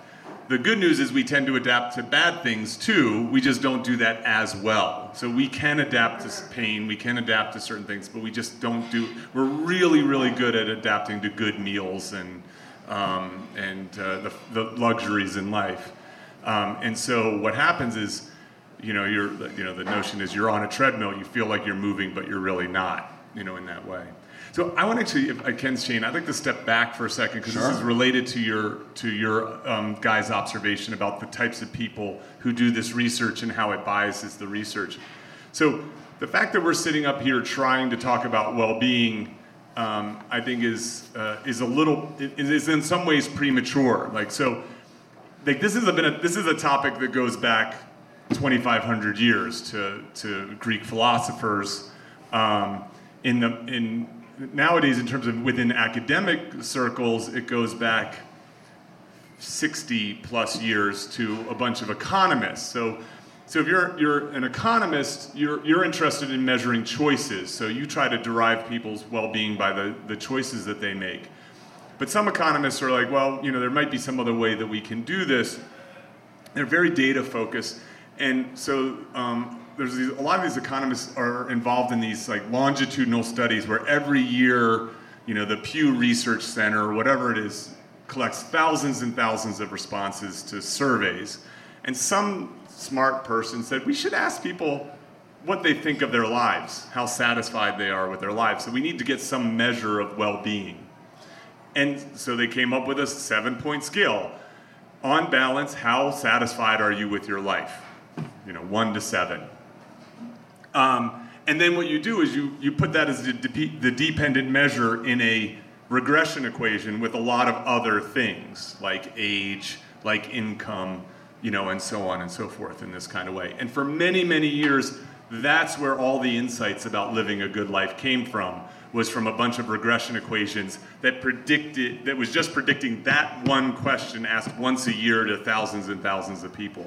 the good news is we tend to adapt to bad things too. We just don't do that as well. So we can adapt to pain. We can adapt to certain things but we just don't do we're really really good at adapting to good meals and um, and uh, the, the luxuries in life. Um, and so what happens is you know, you're, you know, the notion is you're on a treadmill, you feel like you're moving, but you're really not, you know, in that way. So I want to actually, if I can, Shane, I'd like to step back for a second because this is related to your to your um, guy's observation about the types of people who do this research and how it biases the research. So the fact that we're sitting up here trying to talk about well-being, um, I think is uh, is a little is, is in some ways premature. Like so, like this is a of, this is a topic that goes back 2,500 years to, to Greek philosophers. Um, in the in nowadays, in terms of within academic circles, it goes back 60 plus years to a bunch of economists. So, so if you're you're an economist, you're you're interested in measuring choices. So you try to derive people's well-being by the the choices that they make. But some economists are like, well, you know, there might be some other way that we can do this. They're very data focused, and so um, there's these, a lot of these economists are involved in these like longitudinal studies where every year, you know, the Pew Research Center or whatever it is collects thousands and thousands of responses to surveys, and some smart person said we should ask people what they think of their lives, how satisfied they are with their lives. So we need to get some measure of well-being. And so they came up with a seven point scale. On balance, how satisfied are you with your life? You know, one to seven. Um, and then what you do is you, you put that as the, the dependent measure in a regression equation with a lot of other things like age, like income, you know, and so on and so forth in this kind of way. And for many, many years, that's where all the insights about living a good life came from was from a bunch of regression equations that predicted that was just predicting that one question asked once a year to thousands and thousands of people.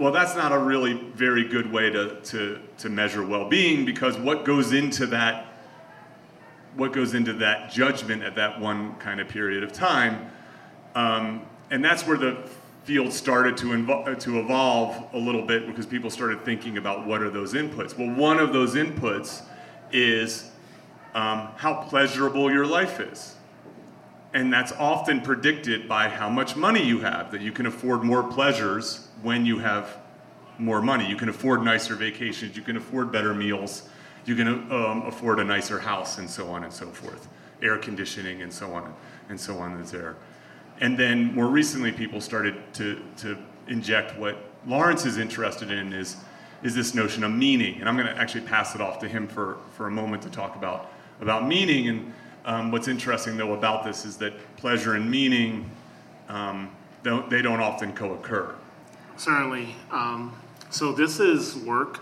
Well, that's not a really very good way to, to, to measure well-being because what goes into that what goes into that judgment at that one kind of period of time, um, and that's where the field started to, invo- to evolve a little bit because people started thinking about what are those inputs. Well, one of those inputs is um, how pleasurable your life is. And that's often predicted by how much money you have, that you can afford more pleasures when you have more money. You can afford nicer vacations, you can afford better meals, you can um, afford a nicer house, and so on and so forth. Air conditioning, and so on and so on is there. And then more recently, people started to, to inject what Lawrence is interested in is is this notion of meaning. And I'm going to actually pass it off to him for, for a moment to talk about, about meaning. And um, what's interesting, though, about this is that pleasure and meaning, um, don't, they don't often co occur. Certainly. Um, so this is work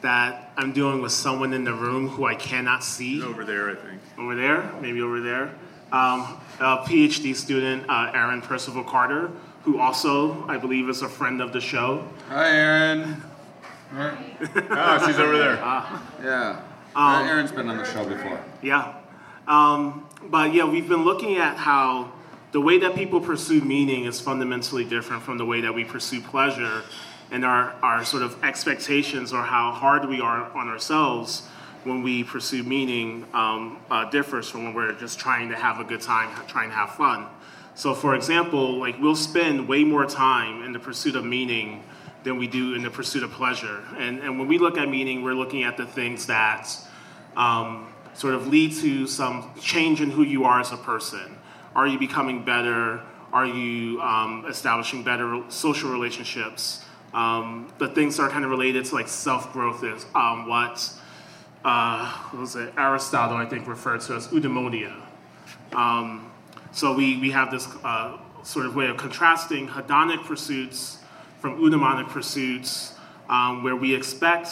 that I'm doing with someone in the room who I cannot see. Over there, I think. Over there, maybe over there. Um, a PhD student, uh, Erin Percival Carter, who also, I believe, is a friend of the show. Hi, Erin. (laughs) Ah, she's over there. Yeah. Uh, Erin's been on the show before. Yeah. Um, but yeah, we've been looking at how the way that people pursue meaning is fundamentally different from the way that we pursue pleasure. And our, our sort of expectations or how hard we are on ourselves when we pursue meaning um, uh, differs from when we're just trying to have a good time, trying to have fun. So, for example, like we'll spend way more time in the pursuit of meaning than we do in the pursuit of pleasure. And, and when we look at meaning, we're looking at the things that um, sort of lead to some change in who you are as a person. Are you becoming better? Are you um, establishing better social relationships? Um, the things that are kind of related to like self growth is um, what, uh, what was it? Aristotle, I think, referred to as eudaimonia. Um, so we, we have this uh, sort of way of contrasting hedonic pursuits from eudaimonic pursuits, um, where we expect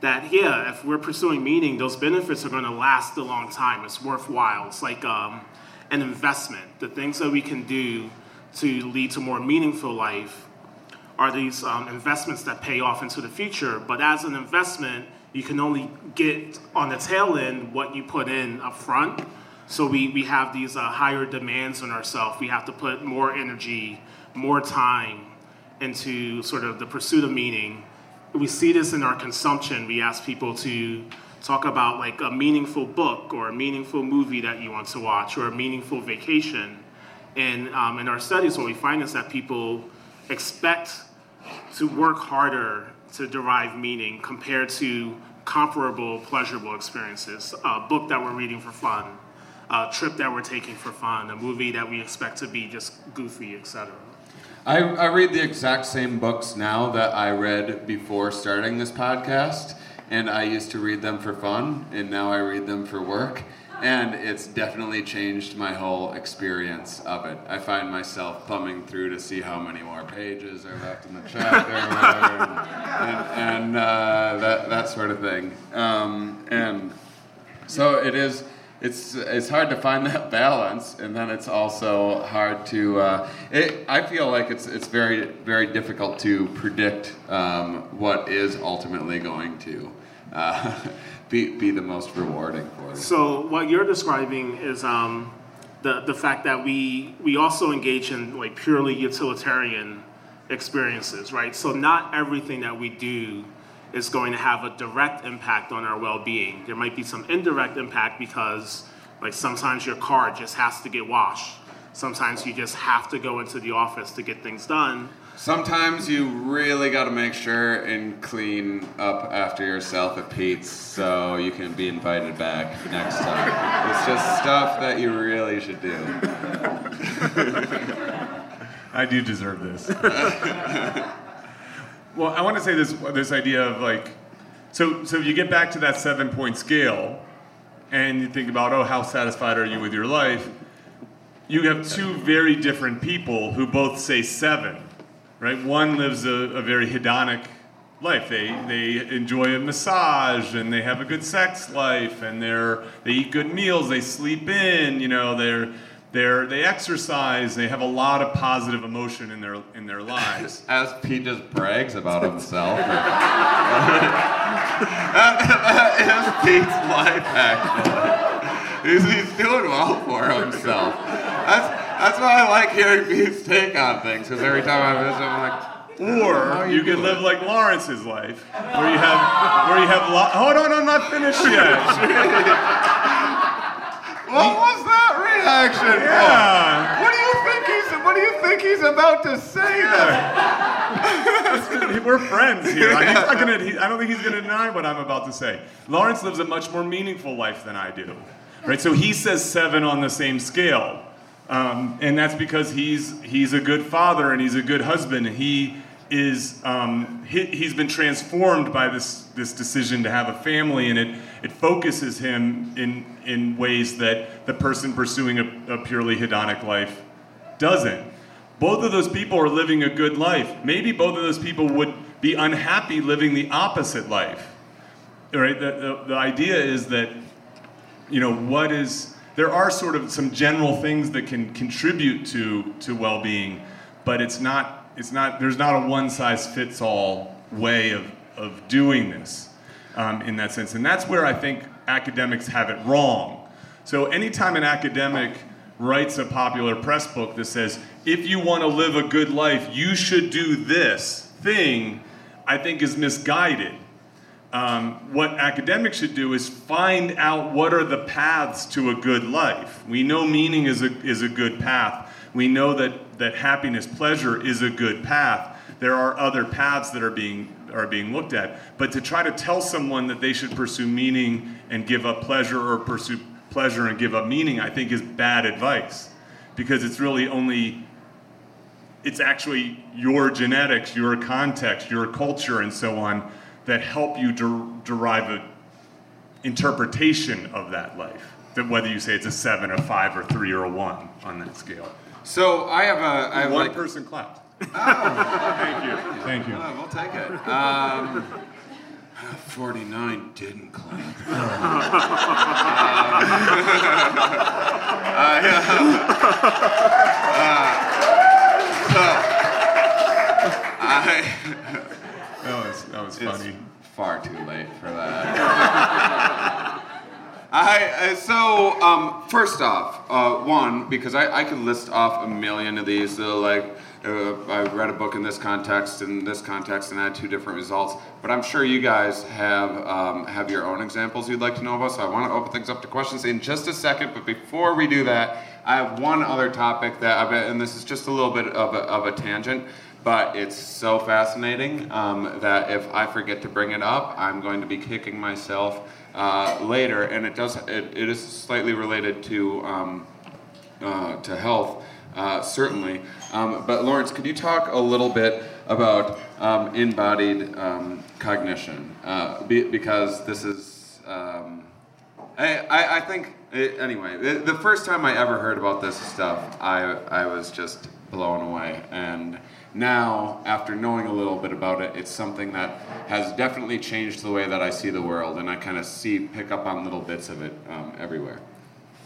that, yeah, if we're pursuing meaning, those benefits are going to last a long time. It's worthwhile. It's like um, an investment. The things that we can do to lead to more meaningful life are these um, investments that pay off into the future. But as an investment, you can only get on the tail end what you put in up front. So we, we have these uh, higher demands on ourselves. We have to put more energy, more time into sort of the pursuit of meaning. We see this in our consumption. We ask people to talk about like a meaningful book or a meaningful movie that you want to watch or a meaningful vacation. And um, in our studies, what we find is that people expect to work harder to derive meaning compared to comparable pleasurable experiences. A book that we're reading for fun, a trip that we're taking for fun, a movie that we expect to be just goofy, etc. I, I read the exact same books now that I read before starting this podcast, and I used to read them for fun, and now I read them for work. And it's definitely changed my whole experience of it. I find myself thumbing through to see how many more pages are left in the chapter, and, and uh, that that sort of thing. Um, and so it is. It's it's hard to find that balance, and then it's also hard to. Uh, it, I feel like it's it's very very difficult to predict um, what is ultimately going to uh, (laughs) be be the most rewarding for you. So what you're describing is um, the the fact that we we also engage in like purely utilitarian experiences, right? So not everything that we do is going to have a direct impact on our well-being. There might be some indirect impact because like sometimes your car just has to get washed. Sometimes you just have to go into the office to get things done. Sometimes you really got to make sure and clean up after yourself at Pete's so you can be invited back next time. It's just stuff that you really should do. I do deserve this. well, I want to say this this idea of like, so so you get back to that seven point scale, and you think about oh how satisfied are you with your life? You have two very different people who both say seven, right? One lives a, a very hedonic life. They they enjoy a massage and they have a good sex life and they're they eat good meals. They sleep in. You know they're they're, they exercise. They have a lot of positive emotion in their in their lives. (laughs) As Pete just brags about himself. (laughs) that, is Pete's life, actually. He's, he's doing well for himself. That's, that's why I like hearing Pete's take on things, because every time I visit, I'm like, Or you, could live like Lawrence's life, where you have where you have lo- hold on, I'm not finished yet. (laughs) what was that reaction? Yeah. What do you think he's What do you think he's about to say there? (laughs) We're friends here. He's not gonna, he, I don't think he's going to deny what I'm about to say. Lawrence lives a much more meaningful life than I do. Right? So he says seven on the same scale. Um, and that's because he's, he's a good father and he's a good husband. He, is um, he, he's been transformed by this this decision to have a family, and it it focuses him in in ways that the person pursuing a, a purely hedonic life doesn't. Both of those people are living a good life. Maybe both of those people would be unhappy living the opposite life. Right? The, the, the idea is that you know what is there are sort of some general things that can contribute to to well-being but it's not it's not there's not a one size fits all way of of doing this um, in that sense. And that's where i think academics have it wrong. So anytime an academic writes a popular press book that says if you want to live a good life you should do this thing i think is misguided um, what academics should do is find out what are the paths to a good life. We know meaning is a, is a good path. We know that, that happiness, pleasure is a good path. There are other paths that are being, are being looked at. But to try to tell someone that they should pursue meaning and give up pleasure or pursue pleasure and give up meaning, I think is bad advice. Because it's really only, it's actually your genetics, your context, your culture, and so on that help you der- derive an interpretation of that life. That whether you say it's a seven, a five, or three, or a one on that scale. So I have a. I have One like, person clapped. Oh. (laughs) Thank you. Thank you. Oh, we'll take it. Um, (laughs) 49 didn't clap. (laughs) Uh, uh, uh, I, That was was it's funny. far too late for that. (laughs) I, I so um, first off, uh, one because I, I could list off a million of these. So like uh, I read a book in this context and this context and I had two different results. But I'm sure you guys have um, have your own examples you'd like to know about. So I want to open things up to questions in just a second. But before we do that, I have one other topic that I bet, and this is just a little bit of a, of a tangent but it's so fascinating um, that if I forget to bring it up, I'm going to be kicking myself uh, later. And it does it, it is slightly related to um, uh, to health, uh, certainly. Um, but Lawrence, could you talk a little bit about um, embodied um, cognition? Uh, be, because this is. Um, I, I, I think it, anyway. The, the first time I ever heard about this stuff, I I was just blown away, and now after knowing a little bit about it, it's something that has definitely changed the way that I see the world, and I kind of see pick up on little bits of it um, everywhere.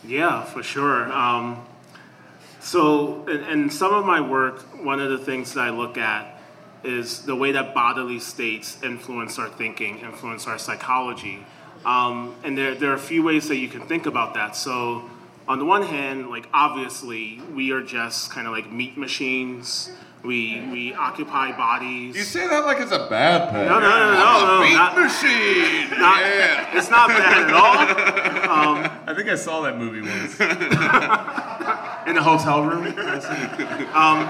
Yeah, for sure. Um, so, in, some of my work, one of the things that I look at is the way that bodily states influence our thinking, influence our psychology. Um, and there, there are a few ways that you can think about that. So, on the one hand, like obviously, we are just kind of like meat machines. We we occupy bodies. You say that like it's a bad thing. No, no, no, no, no, Beat not- machine. not- yeah. It's not bad at all. (laughs) I think I saw that movie once. (laughs) in the hotel room. um,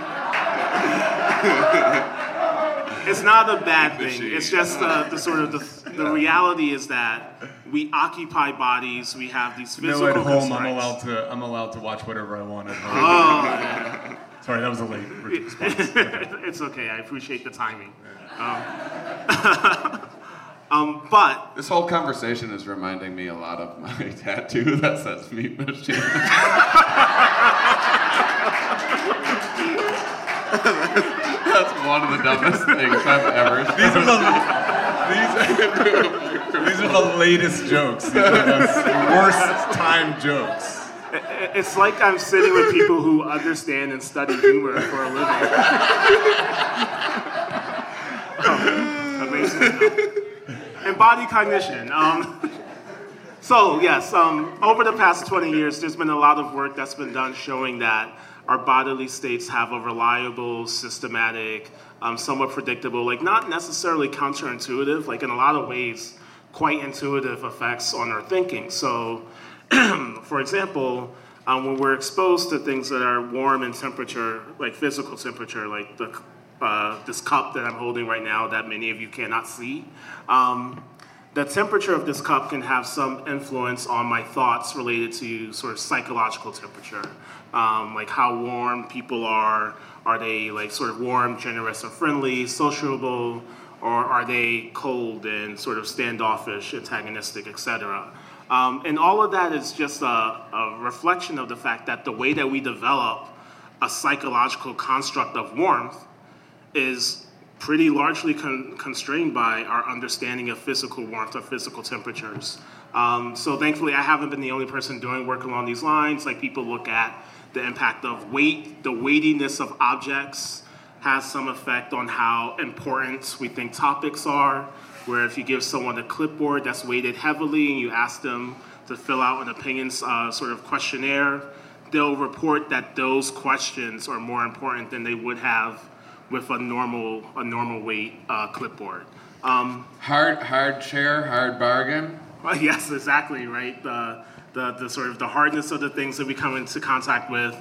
it's not a bad thing. It's just uh, the sort of the, the reality is that we occupy bodies. We have these physical. no, at home I'm allowed to I'm allowed to watch whatever I want at home. Oh, Sorry, that was a late (laughs) response. it's okay. I appreciate the timing. Um, (laughs) um, but This whole conversation is reminding me a lot of my (laughs) tattoo that says meat machine. That's one of the dumbest things I've ever These are the these, these are the latest jokes. These are the worst time jokes. (laughs) it's like I'm sitting with people who understand and study humor for a living. (laughs) Oh, amazing. Embodied cognition. Um, (laughs) so yes, um, over the past 20 years, there's been a lot of work that's been done showing that our bodily states have a reliable, systematic, um, somewhat predictable, like not necessarily counterintuitive, like in a lot of ways, quite intuitive effects on our thinking. So, (clears throat) for example, um, when we're exposed to things that are warm in temperature, like physical temperature, like the, uh, this cup that I'm holding right now that many of you cannot see, um, the temperature of this cup can have some influence on my thoughts related to sort of psychological temperature, um, like how warm people are, Are they like sort of warm, generous, and friendly, sociable, or are they cold and sort of standoffish, antagonistic, etc.? Um, and all of that is just a, a reflection of the fact that the way that we develop a psychological construct of warmth is pretty largely con- constrained by our understanding of physical warmth or physical temperatures. Um, so thankfully, I haven't been the only person doing work along these lines. Like people look at the impact of weight, the weightiness of objects has some effect on how important we think topics are. Where if you give someone a clipboard that's weighted heavily and you ask them to fill out an opinions uh, sort of questionnaire, they'll report that those questions are more important than they would have with a normal a normal weight uh, clipboard. Um, Hard, hard chair, hard bargain. well, (laughs) yes, exactly right. The, the the sort of the hardness of the things that we come into contact with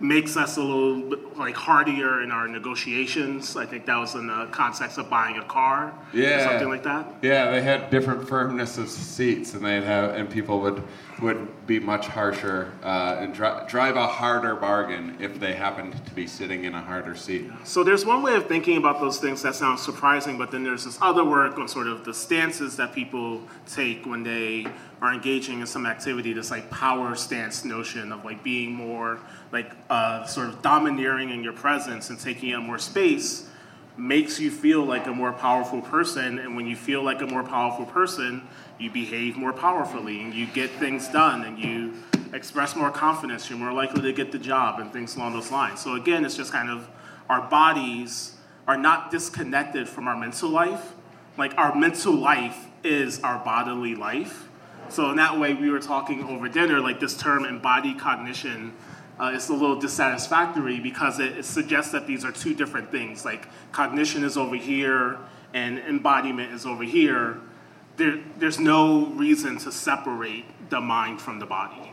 makes us a little bit, like hardier in our negotiations. I think that was in the context of buying a car Yeah. or something like that. Yeah, they had different firmness of seats, and they'd have, and people would would be much harsher uh, and dri- drive a harder bargain if they happened to be sitting in a harder seat. So there's one way of thinking about those things that sounds surprising, but then there's this other work on sort of the stances that people take when they are engaging in some activity. This like power stance notion of like being more like uh, sort of domineering in your presence and taking up more space makes you feel like a more powerful person. And when you feel like a more powerful person, you behave more powerfully and you get things done and you express more confidence. You're more likely to get the job and things along those lines. So again, it's just kind of our bodies are not disconnected from our mental life. Like our mental life is our bodily life. So in that way, we were talking over dinner, like this term embodied cognition uh, is a little dissatisfactory because it, it suggests that these are two different things. Like cognition is over here and embodiment is over here. There, there's no reason to separate the mind from the body.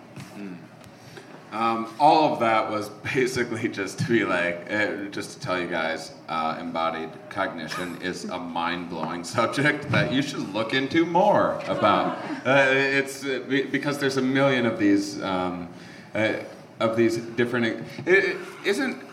Um, all of that was (laughs) basically just to be like, uh, just to tell you guys, uh, embodied cognition is a mind blowing (laughs) subject that you should look into more about. (laughs) Uh, it's uh, because there's a million of these, um, uh, of these different. It, it isn't.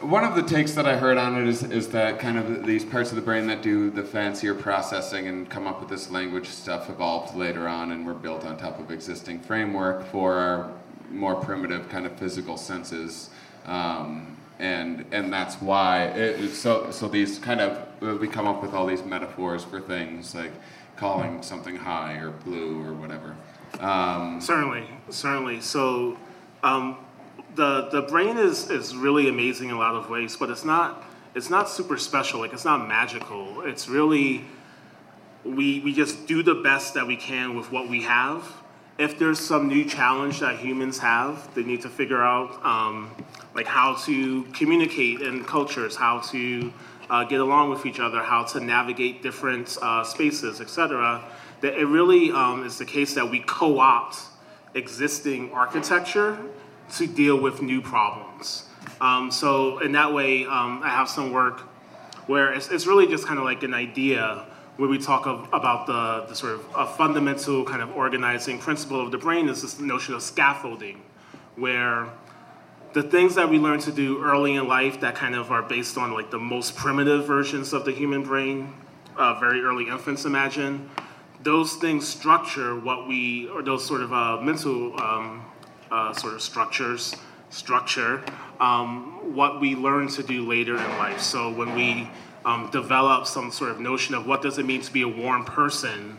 One of the takes that I heard on it is, is that kind of these parts of the brain that do the fancier processing and come up with this language stuff evolved later on and were built on top of existing framework for our more primitive kind of physical senses. Um, and, and that's why, it, so, so these kind of, we come up with all these metaphors for things like calling something high or blue or whatever. Um, Certainly, certainly. So, um, the the brain is is really amazing in a lot of ways, but it's not it's not super special. Like it's not magical. It's really we we just do the best that we can with what we have. If there's some new challenge that humans have, they need to figure out um, like how to communicate in cultures, how to uh, get along with each other, how to navigate different uh, spaces, etc. That it really um, is the case that we co-opt existing architecture to deal with new problems. Um, so in that way, um, I have some work where it's, it's really just kind of like an idea where we talk of, about the, the sort of a fundamental kind of organizing principle of the brain is this notion of scaffolding, where the things that we learn to do early in life that kind of are based on like the most primitive versions of the human brain, uh, very early infants imagine, those things structure what we, or those sort of uh, mental um, uh, sort of structures, structure um, what we learn to do later in life. So when we um, develop some sort of notion of what does it mean to be a warm person,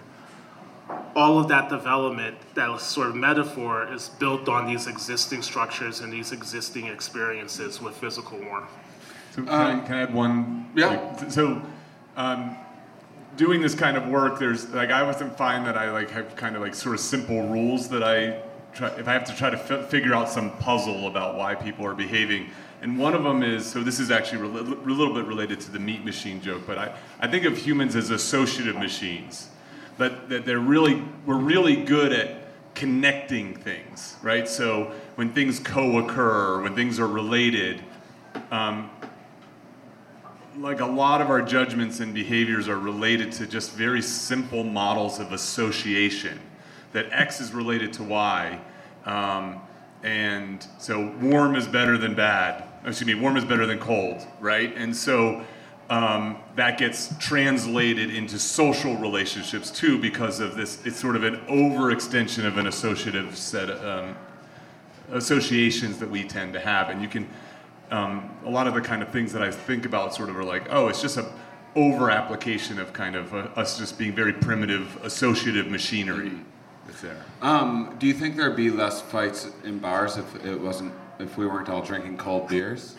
all of that development, that sort of metaphor, is built on these existing structures and these existing experiences with physical warmth. So can, I, can I add one? Yeah. like, so, um, doing this kind of work, there's like I often find that I like have kind of like sort of simple rules that I try if I have to try to fi- figure out some puzzle about why people are behaving. And one of them is so this is actually a a little bit related to the meat machine joke, but I, I think of humans as associative machines. That, that they're really we're really good at connecting things, right? So when things co-occur, when things are related, um, like a lot of our judgments and behaviors are related to just very simple models of association. That X is related to Y, um, and so warm is better than bad, excuse me, warm is better than cold, right? And so um, that gets translated into social relationships too because of this. It's sort of an overextension of an associative set of um, associations that we tend to have, and you can. Um, a lot of the kind of things that I think about sort of are like, oh, it's just a over application of kind of uh, us just being very primitive associative machinery. That's there. Um, do you think there'd be less fights in bars if it wasn't if we weren't all drinking cold beers?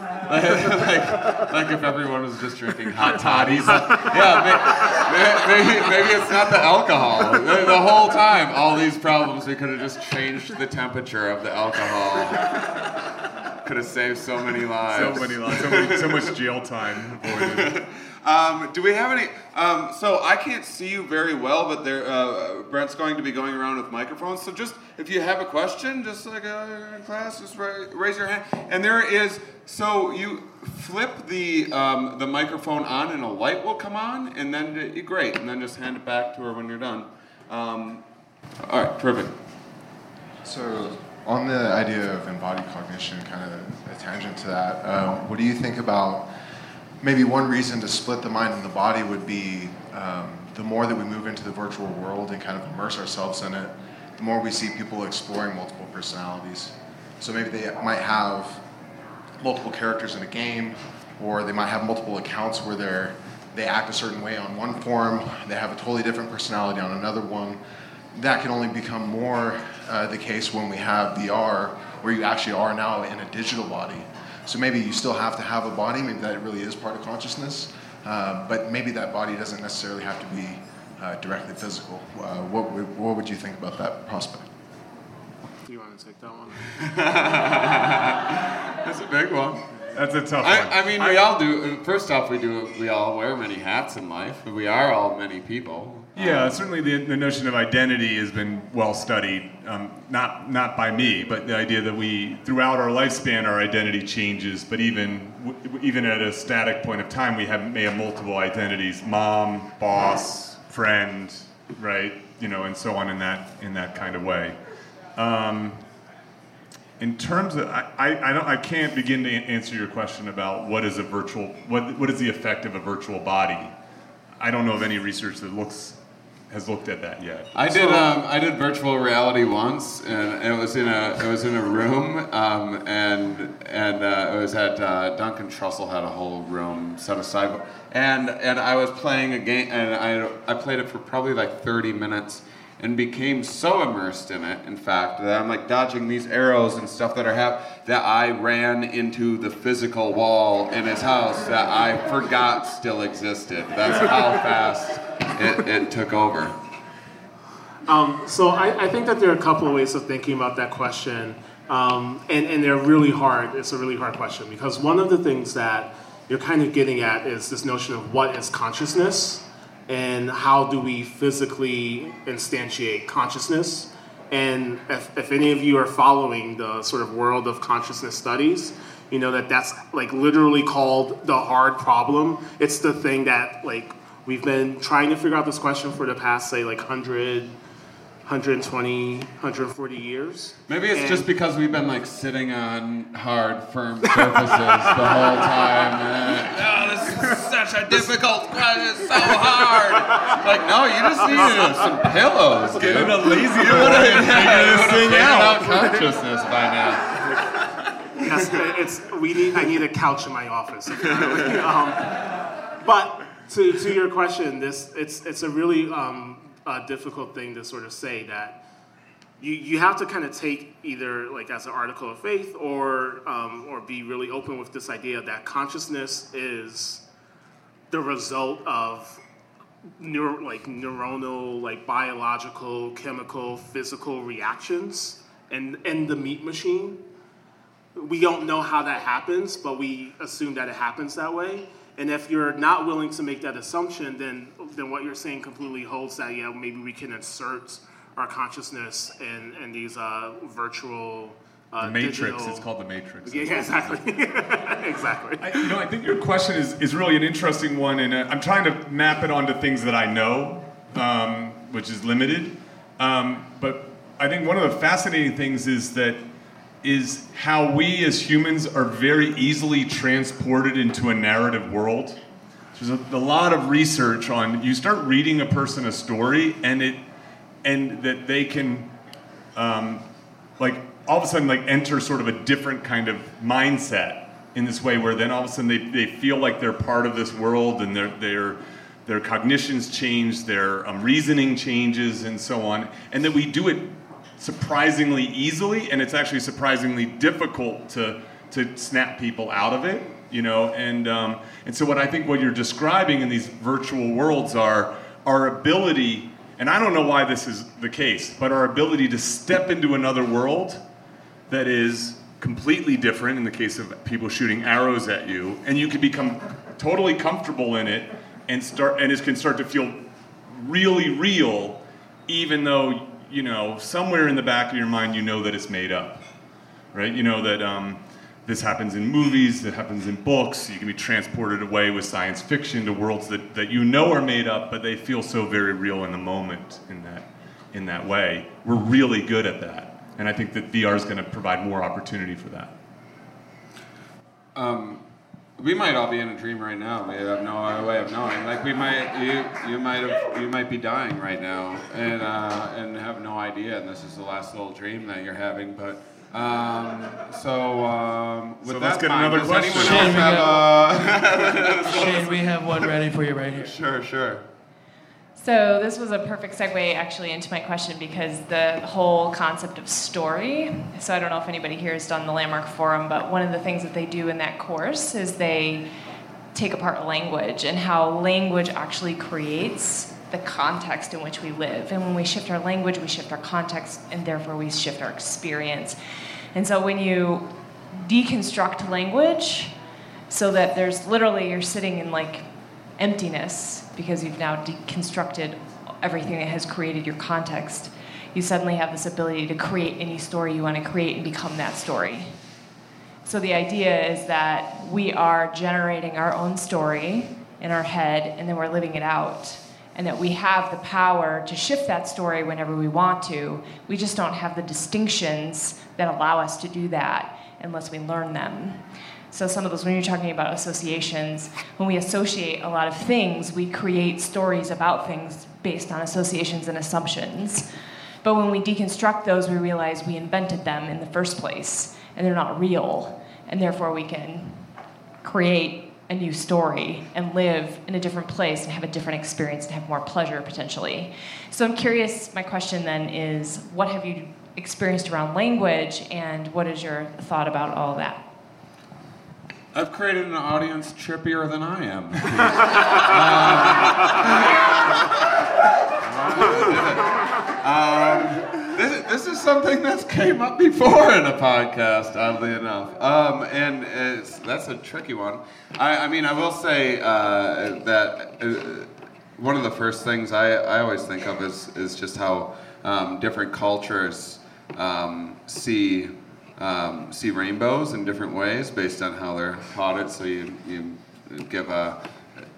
like, (laughs) like, like if everyone was just drinking hot (laughs) toddies. yeah, may- maybe, maybe it's not the alcohol. The, the whole time, all these problems, we could have just changed the temperature of the alcohol. Could have saved so many lives. So many, lives, so, many, so much jail time avoided. (laughs) Um, do we have any? Um, so I can't see you very well, but there, uh, Brent's going to be going around with microphones. So just if you have a question, just like uh, in class, just ra- raise your hand. And there is. So you flip the um, the microphone on, and a light will come on, and then uh, great, and then just hand it back to her when you're done. Um, all right, perfect. So, on the idea of embodied cognition, kind of a tangent to that, um, what do you think about maybe one reason to split the mind and the body would be um, the more that we move into the virtual world and kind of immerse ourselves in it, the more we see people exploring multiple personalities. So maybe they might have multiple characters in a game, or they might have multiple accounts where they're they act a certain way on one form, they have a totally different personality on another one. That can only become more uh, the case when we have VR, where you actually are now in a digital body. So maybe you still have to have a body, maybe that really is part of consciousness, uh, but maybe that body doesn't necessarily have to be uh, directly physical. Uh, what, would, what would you think about that prospect? Do you want to take that one? (laughs) That's a big one. That's a tough one. I, I mean, we all do. First off, we do. We all wear many hats in life. We are all many people. Yeah, certainly the, the notion of identity has been well studied, um, not not by me, but the idea that we throughout our lifespan our identity changes, but even w- even at a static point of time we have may have multiple identities: mom, boss, friend, right? You know, and so on in that in that kind of way. Um, in terms of, I, I, I, don't, I can't begin to answer your question about what is a virtual, what, what is the effect of a virtual body. I don't know of any research that looks has looked at that yet. I did. Um, I did virtual reality once, and it was in a it was in a room, um, and and uh, it was at uh, Duncan Trussell had a whole room set aside, and and I was playing a game, and I I played it for probably like 30 minutes, and became so immersed in it, in fact, that I'm like dodging these arrows and stuff that are hap- that I ran into the physical wall in his house that I forgot still existed. That's how fast it, it took over. Um, so I, I think that there are a couple of ways of thinking about that question, um, and, and they're really hard. It's a really hard question because one of the things that you're kind of getting at is this notion of what is consciousness and how do we physically instantiate consciousness. And if, if any of you are following the sort of world of consciousness studies, you know that that's like literally called the hard problem. It's the thing that like we've been trying to figure out this question for the past say like 100 120 140 years Maybe it's And- just because we've been like sitting on hard, firm surfaces the whole time. And, oh, this is such a difficult question. It's so hard. Like, no, you just needed some pillows, dude. Get in a lazy You boy would and have figure this out. consciousness by now. Yes, it's we need. I need a couch in my office. um, but to, to your question, this it's it's a really um, uh, difficult thing to sort of say that you you have to kind of take either like as an article of faith or um, or be really open with this idea that consciousness is the result of neuro, like neuronal, like biological, chemical, physical reactions and in the meat machine. We don't know how that happens, but we assume that it happens that way. And if you're not willing to make that assumption, then then what you're saying completely holds that yeah maybe we can insert our consciousness in, in these uh, virtual uh, The Matrix. digital- It's called the Matrix. yeah, yeah, exactly, (laughs) exactly. I, you know, I think your question is, is really an interesting one, and uh, I'm trying to map it onto things that I know, um, which is limited. Um, but I think one of the fascinating things is that is how we as humans are very easily transported into a narrative world. There's a, a lot of research on you start reading a person a story and it and that they can um, like all of a sudden like enter sort of a different kind of mindset in this way where then all of a sudden they, they feel like they're part of this world and their their their cognitions change, their um, reasoning changes, and so on, and that we do it surprisingly easily, and it's actually surprisingly difficult to to snap people out of it, you know. And um, and so what I think what you're describing in these virtual worlds are our ability, and I don't know why this is the case, but our ability to step into another world that is completely different in the case of people shooting arrows at you, and you can become totally comfortable in it and start and it can start to feel really real, even though you know somewhere in the back of your mind you know that it's made up, right? You know that um, this happens in movies, that happens in books. You can be transported away with science fiction to worlds that, that you know are made up, but they feel so very real in the moment in that in that way. We're really good at that, and I think that VR is going to provide more opportunity for that. Um, we might all be in a dream right now. We have no other way of knowing. Like we might, you, you might have, you might be dying right now, and uh, and have no idea. And this is the last little dream that you're having. But um, so um, with So that let's get mind, another does question. anyone Shane, else we have? Uh, (laughs) Shane, we have one ready for you right here. sure, sure. So this was a perfect segue actually into my question because the whole concept of story. So I don't know if anybody here has done the Landmark Forum, but one of the things that they do in that course is they take apart language and how language actually creates the context in which we live. And when we shift our language, we shift our context, and therefore we shift our experience. And so when you deconstruct language, so that there's literally you're sitting in like emptiness because you've now deconstructed everything that has created your context. You suddenly have this ability to create any story you want to create and become that story. So the idea is that we are generating our own story in our head and then we're living it out. And that we have the power to shift that story whenever we want to. We just don't have the distinctions that allow us to do that unless we learn them. So some of those, when you're talking about associations, when we associate a lot of things, we create stories about things based on associations and assumptions. But when we deconstruct those, we realize we invented them in the first place, and they're not real, and therefore we can create a new story and live in a different place and have a different experience and have more pleasure potentially. So I'm curious, my question then is what have you experienced around language, and what is your thought about all that? I've created an audience trippier than I am. (laughs) um, this, this is something that's came up before in a podcast, oddly enough, um, and it's, that's a tricky one. I, I mean, I will say uh, that uh, one of the first things I, I always think of is, is just how um, different cultures um, see um, see rainbows in different ways based on how they're taught it. So you, you give a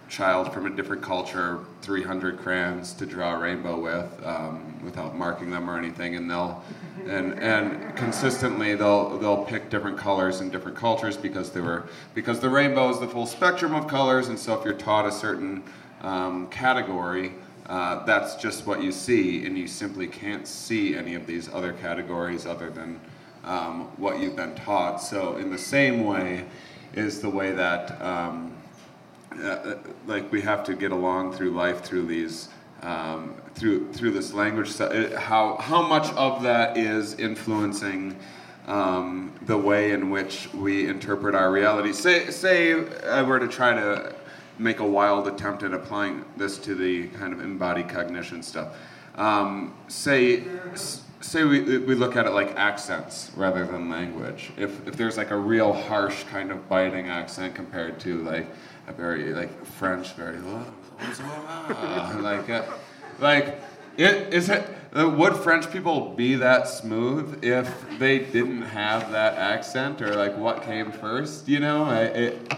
child from a different culture 300 crayons to draw a rainbow with um, without marking them or anything, and they'll and and consistently they'll they'll pick different colors in different cultures because they were because the rainbow is the full spectrum of colors, and so if you're taught a certain um, category. Uh, that's just what you see, and you simply can't see any of these other categories other than um, what you've been taught. So, in the same way, is the way that um, uh, like we have to get along through life through these um, through through this language. How how much of that is influencing um, the way in which we interpret our reality? Say say I were to try to make a wild attempt at applying this to the kind of embodied cognition stuff. Um, say say we, we look at it like accents rather than language. If, if there's like a real harsh kind of biting accent compared to like a very like French, very (laughs) like uh, like it is it uh, would French people be that smooth if they didn't have that accent or like what came first? You know, I, it,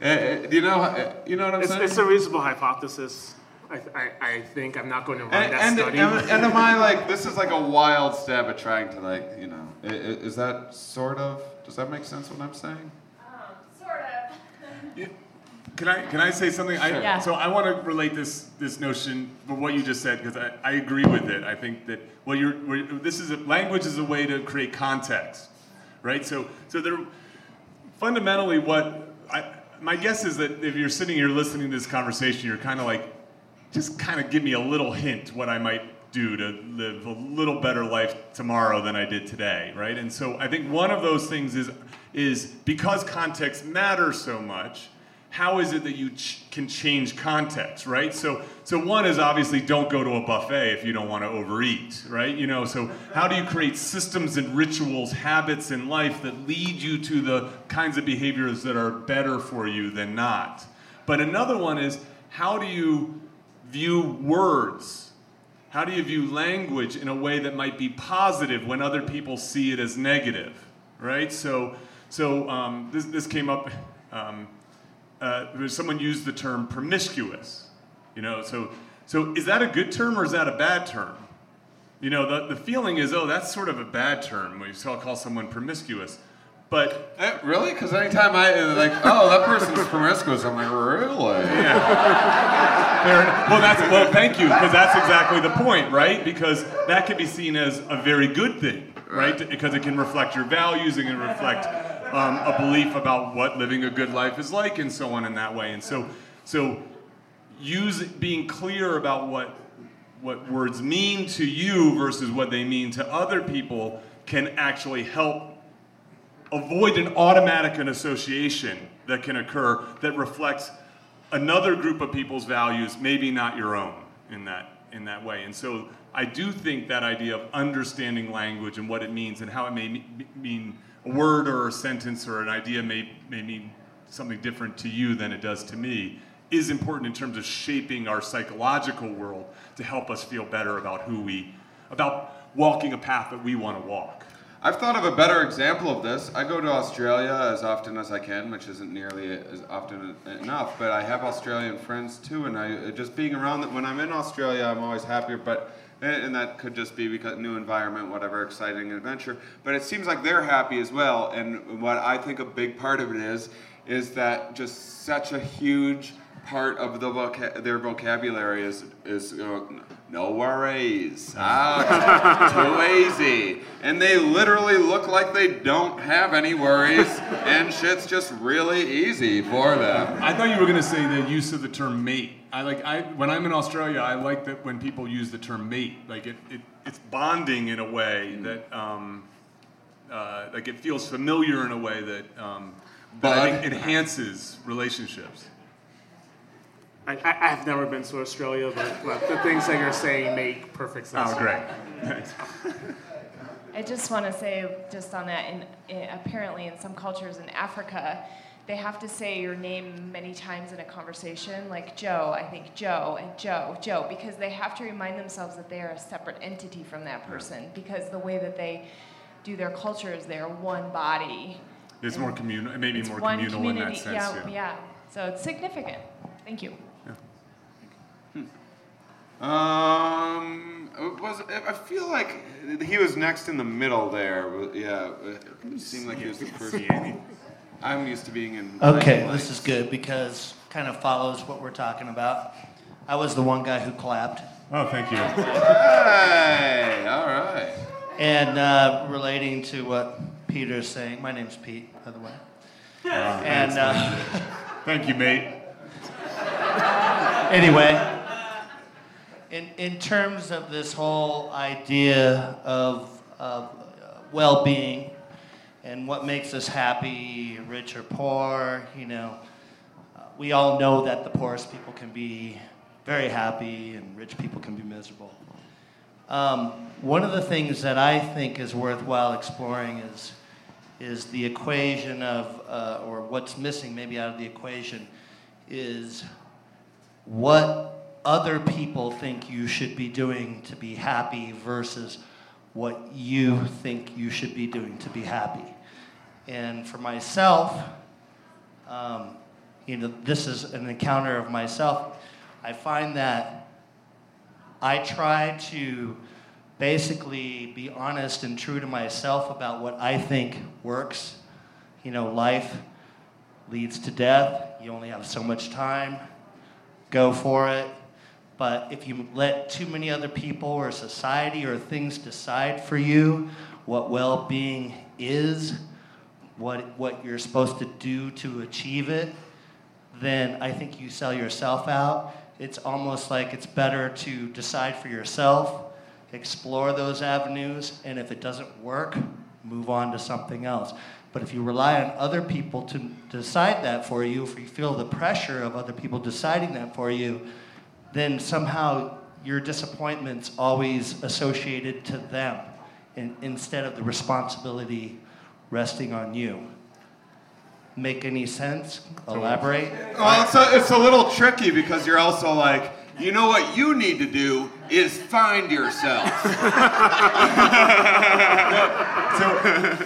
it, you know, you know what I'm It's, saying? it's a reasonable hypothesis. I, I, I think I'm not going to run And, that and, study. and, and am I like (laughs) this is like a wild stab at trying to like you know i- i- is that sort of does that make sense what I'm saying? Um, sort of. (laughs) Can I can I say something? I, Sure. Yeah. So I want to relate this this notion for what you just said because I, I agree with it. I think that well you're, we this is a, language is a way to create context, right? So so there fundamentally what I, my guess is that if you're sitting here listening to this conversation, you're kind of like just kind of give me a little hint what I might do to live a little better life tomorrow than I did today, right? And so I think one of those things is is because context matters so much. How is it that you ch- can change context, right? So, so one is obviously don't go to a buffet if you don't want to overeat, right? You know, so how do you create systems and rituals, habits in life that lead you to the kinds of behaviors that are better for you than not? But another one is how do you view words? How do you view language in a way that might be positive when other people see it as negative, right? So, so um, this, this came up. Um, uh, someone used the term promiscuous, you know. So, so is that a good term or is that a bad term? You know, the, the feeling is, oh, that's sort of a bad term call call someone promiscuous. But Eh, really? Because anytime I like, oh, that person's promiscuous, I'm like, really? Enough. Well, that's well. Thank you, because that's exactly the point, right? Because that can be seen as a very good thing, right? Because it can reflect your values, it can reflect um, a belief about what living a good life is like, and so on in that way. And so, so use being clear about what what words mean to you versus what they mean to other people can actually help avoid an automatic an association that can occur that reflects another group of people's values, maybe not your own in that in that way. And so I do think that idea of understanding language and what it means and how it may me- mean a word or a sentence or an idea may may mean something different to you than it does to me is important in terms of shaping our psychological world to help us feel better about who we about walking a path that we want to walk. I've thought of a better example of this. I go to Australia as often as I can, which isn't nearly as often enough, but I have Australian friends too, and I just being around them. When I'm in Australia, I'm always happier, but and that could just be because new environment, whatever, exciting adventure. But it seems like they're happy as well, and what I think a big part of it is, is that just such a huge part of the voca- their vocabulary is is uh, no worries, ah, (laughs) too easy, and they literally look like they don't have any worries, and shit's just really easy for them. I thought you were going to say the use of the term mate. I like I when I'm in Australia, I like that when people use the term mate. Like it, it it's bonding in a way that um, uh, like it feels familiar in a way that um, that I think enhances relationships. I, I, I have never been to Australia, but, but the things that you're saying make perfect sense. Oh, great. Thanks. I just want to say, just on that, in, in, apparently in some cultures in Africa, they have to say your name many times in a conversation, like Joe, I think Joe, and Joe, Joe, because they have to remind themselves that they are a separate entity from that person, because the way that they do their culture is they're one body. It's more communal, maybe It's more communal in that sense. yeah, yeah. yeah. So it's significant. Thank you. Um, was I feel like he was next in the middle there. Yeah, it seemed like he was the first. I'm used to being in. Okay, like- this is good because kind of follows what we're talking about. I was the one guy who clapped. Oh, thank you. Hey, all right. And uh, relating to what Peter's saying, my name's Pete, by the way. and uh, Thank you, mate. (laughs) anyway, in, in terms of this whole idea of, of uh, well being and what makes us happy, rich or poor, you know, uh, we all know that the poorest people can be very happy and rich people can be miserable. Um, one of the things that I think is worthwhile exploring is, is the equation of, uh, or what's missing maybe out of the equation, is what other people think you should be doing to be happy versus what you think you should be doing to be happy. And for myself, um, you know, this is an encounter of myself. I find that I try to basically be honest and true to myself about what I think works. You know, life leads to death. You only have so much time. Go for it. But if you let too many other people or society or things decide for you what well being is, what, what you're supposed to do to achieve it, then I think you sell yourself out. It's almost like it's better to decide for yourself, explore those avenues, and if it doesn't work, move on to something else. But if you rely on other people to decide that for you, if you feel the pressure of other people deciding that for you, then somehow your disappointment's always associated to them in, instead of the responsibility resting on you. Make any sense? Elaborate? Well, it's a, it's a little tricky because you're also like, you know what you need to do is find yourself. (laughs) so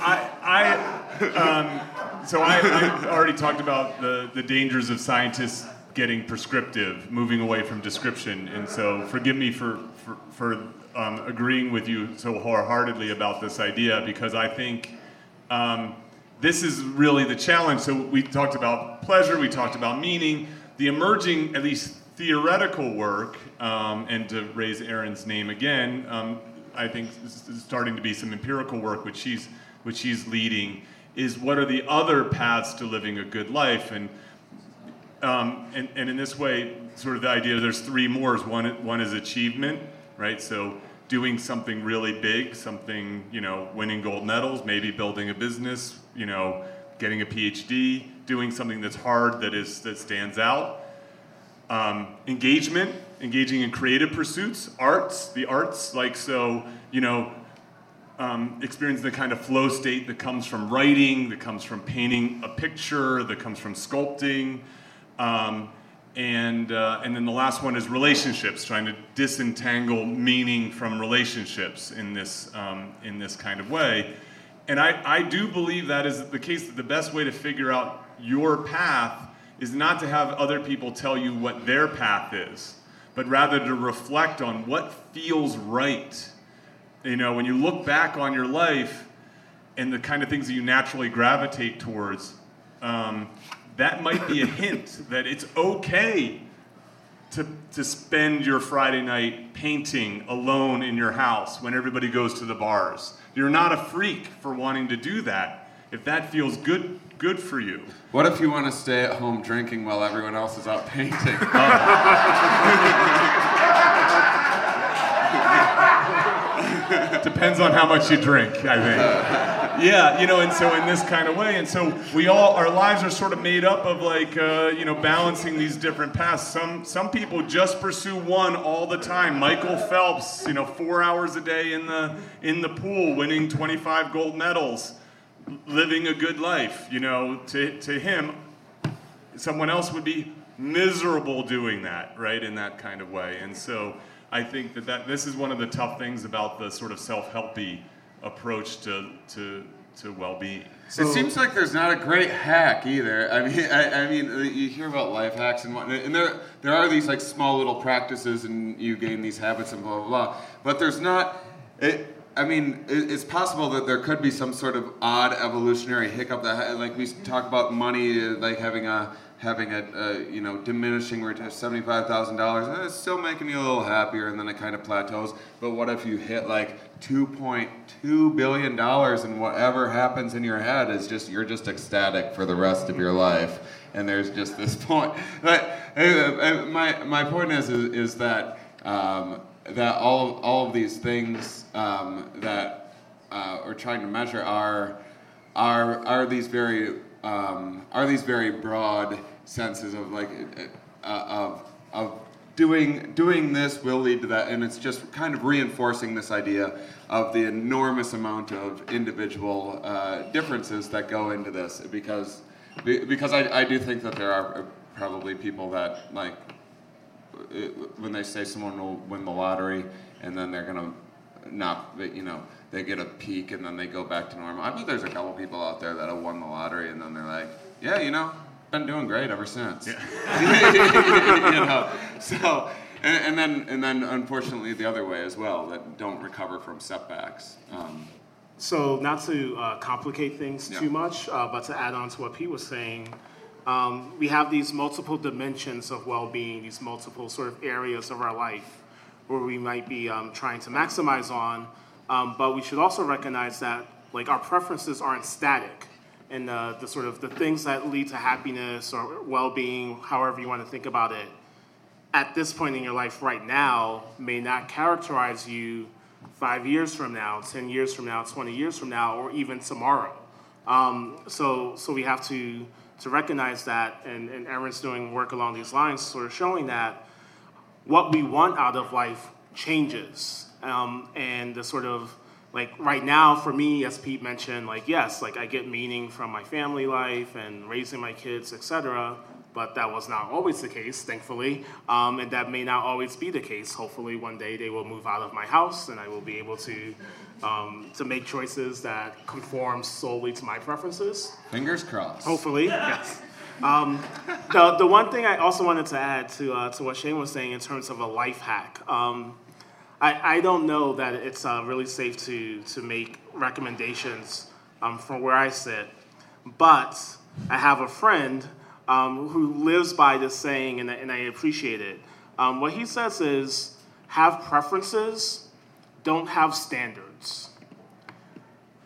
I, I um, so I, I already talked about the, the dangers of scientists getting prescriptive, moving away from description, and so forgive me for for, for um, agreeing with you so wholeheartedly about this idea because I think. Um, this is really the challenge. So we talked about pleasure, we talked about meaning. The emerging, at least theoretical work, um, and to raise Erin's name again, um, I think is starting to be some empirical work which she's which she's leading. Is what are the other paths to living a good life? And um, and, and in this way, sort of the idea there's three more. One one is achievement, right? So doing something really big, something you know, winning gold medals, maybe building a business, you know, getting a PhD, doing something that's hard that is that stands out. Um, engagement, engaging in creative pursuits, arts, the arts, like so, you know, um, experiencing the kind of flow state that comes from writing, that comes from painting a picture, that comes from sculpting. Um, and, uh, and then the last one is relationships, trying to disentangle meaning from relationships in this, um, in this kind of way. And I, I do believe that is the case that the best way to figure out your path is not to have other people tell you what their path is, but rather to reflect on what feels right. You know, when you look back on your life and the kind of things that you naturally gravitate towards, um, that might be a hint that it's okay to, to spend your Friday night painting alone in your house when everybody goes to the bars. You're not a freak for wanting to do that if that feels good good for you. What if you want to stay at home drinking while everyone else is out painting? (laughs) (laughs) Depends on how much you drink, I think. (laughs) Yeah, you know, and so in this kind of way, and so we all, our lives are sort of made up of like, uh, you know, balancing these different paths. Some some people just pursue one all the time. Michael Phelps, you know, four hours a day in the in the pool, winning 25 gold medals, living a good life. You know, to to him, someone else would be miserable doing that, right, in that kind of way. And so I think that, that this is one of the tough things about the sort of self-helpy approach to, to, to well-being. it seems like there's not a great hack either. I mean, (laughs) I, I mean, uh, you hear about life hacks and whatnot, and there there are these like small little practices, and you gain these habits and blah blah blah. But there's not. It, I mean, it, it's possible that there could be some sort of odd evolutionary hiccup that, like we talk about money, like having a having a, a you know diminishing return seventy-five thousand dollars, it's still making you a little happier, and then it kind of plateaus. But what if you hit like two point two billion dollars, and whatever happens in your head is just you're just ecstatic for the rest of your life, and there's just this (laughs) point. But uh, uh, my my point is is, is that um, that all all of these things um, that uh, we're trying to measure are are are these very um, are these very broad senses of like uh, of of doing doing this will lead to that, and it's just kind of reinforcing this idea of the enormous amount of individual uh, differences that go into this. Because because I, I do think that there are probably people that like when they say someone will win the lottery and then they're gonna not you know they get a peak and then they go back to normal. I bet there's a couple people out there that have won the lottery and then they're like, yeah, you know, been doing great ever since. Yeah. (laughs) you know, (laughs) so, and, and then and then unfortunately the other way as well that don't recover from setbacks. Um, So not to uh, complicate things Yeah. too much, uh, but to add on to what Pete was saying, um, we have these multiple dimensions of well-being, these multiple sort of areas of our life where we might be um, trying to maximize on, um, but we should also recognize that like our preferences aren't static, and uh, the sort of the things that lead to happiness or well-being, however you want to think about it, at this point in your life right now may not characterize you five years from now, 10 years from now, 20 years from now, or even tomorrow. Um, so, so we have to, to recognize that, and, and Erin's doing work along these lines, sort of showing that what we want out of life changes. Um, and the sort of, like right now for me, as Pete mentioned, like yes, like I get meaning from my family life and raising my kids, etc. But that was not always the case, thankfully, um, and that may not always be the case. Hopefully, one day they will move out of my house, and I will be able to um, to make choices that conform solely to my preferences. fingers crossed. Hopefully, yes. Um, the, the one thing I also wanted to add to, uh, to what Shane was saying in terms of a life hack, um, I, I don't know that it's uh, really safe to, to make recommendations um, from where I sit, but I have a friend um, who lives by this saying, and, I- and I appreciate it. Um, what he says is have preferences, don't have standards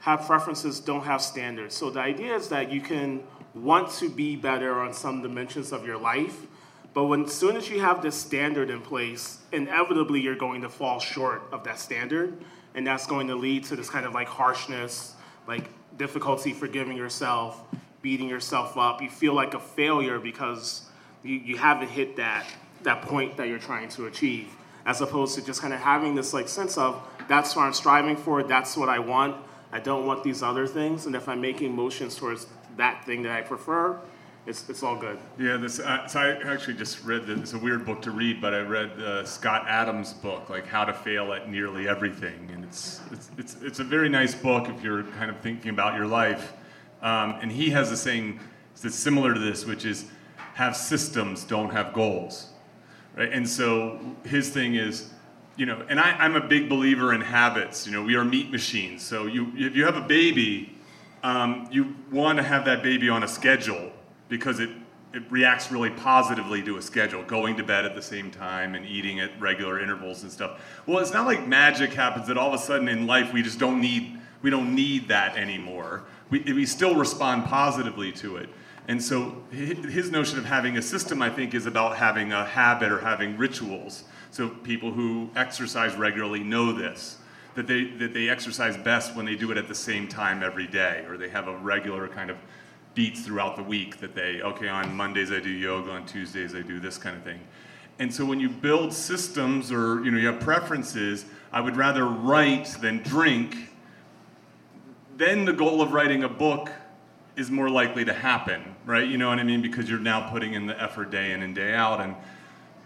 have preferences, don't have standards. So the idea is that you can want to be better on some dimensions of your life, but when as soon as you have this standard in place, inevitably you're going to fall short of that standard, and that's going to lead to this kind of like harshness, like difficulty forgiving yourself, beating yourself up. You feel like a failure because you, you haven't hit that that point that you're trying to achieve, as opposed to just kind of having this like sense of that's what I'm striving for, that's what I want. I don't want these other things, and if I'm making motions towards that thing that I prefer, it's, it's all good. Yeah, this. Uh, so I actually just read this. It's a weird book to read, but I read uh, Scott Adams' book, like How to Fail at Nearly Everything, and it's it's it's, it's a very nice book if you're kind of thinking about your life. Um, and he has a saying that's similar to this, which is, "Have systems, don't have goals." Right? And so his thing is, you know, and I, I'm a big believer in habits. You know, we are meat machines. So you, if you have a baby, um, you want to have that baby on a schedule because it, it reacts really positively to a schedule, going to bed at the same time and eating at regular intervals and stuff. Well, it's not like magic happens that all of a sudden in life we just don't need we don't need that anymore. We, we still respond positively to it. And so his notion of having a system, I think, is about having a habit or having rituals. So people who exercise regularly know this, that they, that they exercise best when they do it at the same time every day, or they have a regular kind of beats throughout the week that they, okay, on Mondays I do yoga, on Tuesdays I do this kind of thing. And so when you build systems or you know you have preferences, I would rather write than drink. Then the goal of writing a book is more likely to happen, right? You know what I mean? Because you're now putting in the effort day in and day out. And